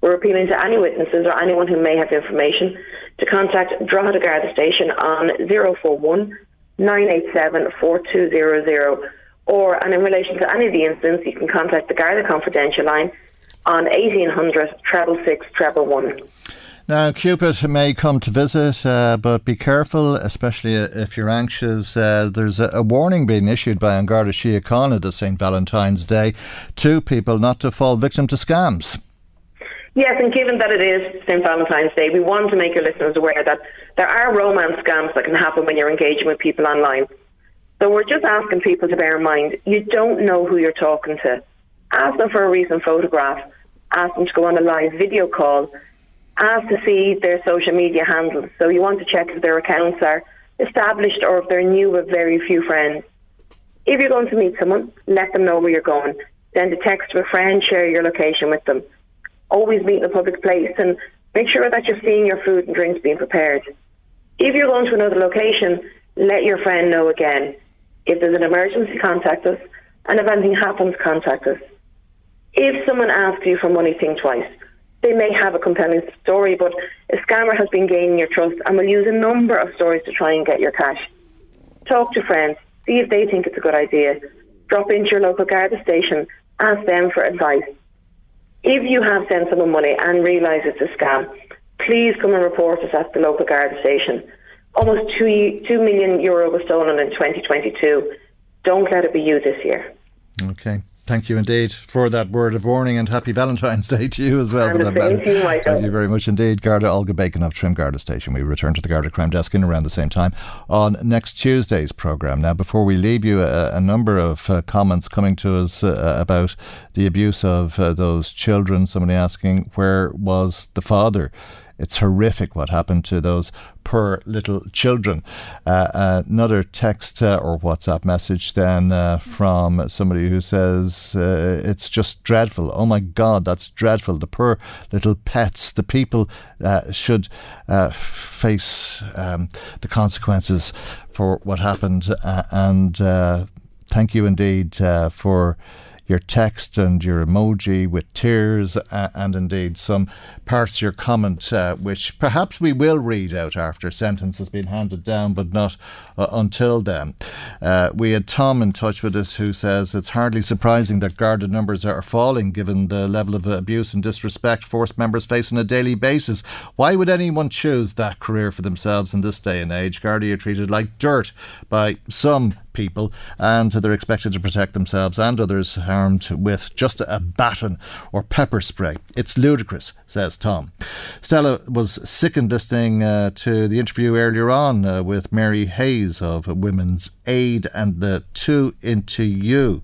We're appealing to any witnesses or anyone who may have information to contact Drogheda Garda Station on 041 987 4200. Or, and in relation to any of the incidents, you can contact the Garda Confidential line on 1800 treble six treble one.
Now, Cupid may come to visit, uh, but be careful, especially if you're anxious. Uh, there's a, a, warning being issued by An Garda Síochána this St. Valentine's Day to people not to fall victim to scams.
Yes, and given that it is St. Valentine's Day, we want to make your listeners aware that there are romance scams that can happen when you're engaging with people online. So we're just asking people to bear in mind you don't know who you're talking to. Ask them for a recent photograph, ask them to go on a live video call ask to see their social media handles. So you want to check if their accounts are established or if they're new with very few friends. If you're going to meet someone, let them know where you're going. Send a text to a friend, share your location with them. Always meet in a public place and make sure that you're seeing your food and drinks being prepared. If you're going to another location, let your friend know again. If there's an emergency, contact us. And if anything happens, contact us. If someone asks you for money, think twice they may have a compelling story, but a scammer has been gaining your trust and will use a number of stories to try and get your cash. Talk to friends, see if they think it's a good idea. Drop into your local Garda station, ask them for advice. If you have sent someone money and realise it's a scam, please come and report us at the local Garda station. Almost two, 2 million euro was stolen in 2022. Don't let it be you this year.
Okay. Thank you indeed for that word of warning and happy Valentine's Day to you as well.
And
for
that you, Michael.
Thank you very much indeed. Garda Olga Bacon of Trim Garda Station. We return to the Garda Crime Desk in around the same time on next Tuesday's programme. Now, before we leave you, a, a number of uh, comments coming to us uh, about the abuse of uh, those children. Somebody asking, where was the father? It's horrific what happened to those poor little children. Uh, another text uh, or WhatsApp message then uh, from somebody who says, uh, It's just dreadful. Oh my God, that's dreadful. The poor little pets, the people uh, should uh, face um, the consequences for what happened. and thank you indeed for your text and your emoji with tears uh, and indeed some parts of your comment uh, which perhaps we will read out after sentence has been handed down, but not uh, until then. Uh, we had Tom in touch with us who says it's hardly surprising that Garda numbers are falling given the level of abuse and disrespect force members face on a daily basis. Why would anyone choose that career for themselves in this day and age? Garda are treated like dirt by some people, and they're expected to protect themselves and others harmed with just a baton or pepper spray. It's ludicrous, says Tom. Stella was sickened listening uh, to the interview earlier on uh, with Mary Hayes of Women's Aid and the Too Into You.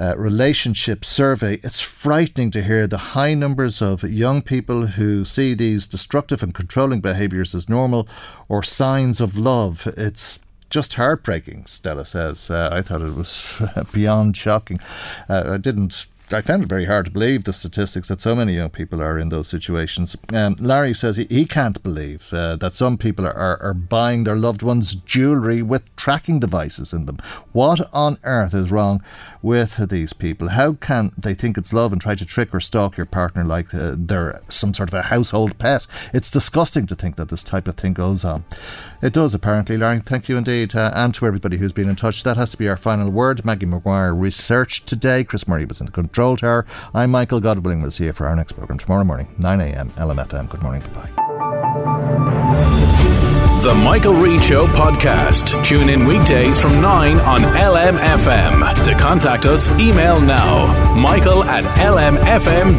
Uh, relationship survey, it's frightening to hear the high numbers of young people who see these destructive and controlling behaviours as normal or signs of love. It's just heartbreaking, Stella says. Uh, I thought it was beyond shocking. Uh, I didn't I found it very hard to believe the statistics that so many young people are in those situations. Um, Larry says he, he can't believe uh, that some people are, are, are, buying their loved ones' jewellery with tracking devices in them. What on earth is wrong with these people? How can they think it's love and try to trick or stalk your partner like uh, they're some sort of a household pet? It's disgusting to think that this type of thing goes on. It does, apparently, Larry. Thank you indeed. Uh, and to everybody who's been in touch. That has to be our final word. Maggie McGuire researched today. Chris Murray was in the control tower. I'm Michael Godwilling. We'll see you for our next programme tomorrow morning, 9am, LMFM. Good morning. Bye bye.
The Michael Reade Show podcast. Tune in weekdays from 9 on LMFM. To contact us, email now michael at lmfm.ie.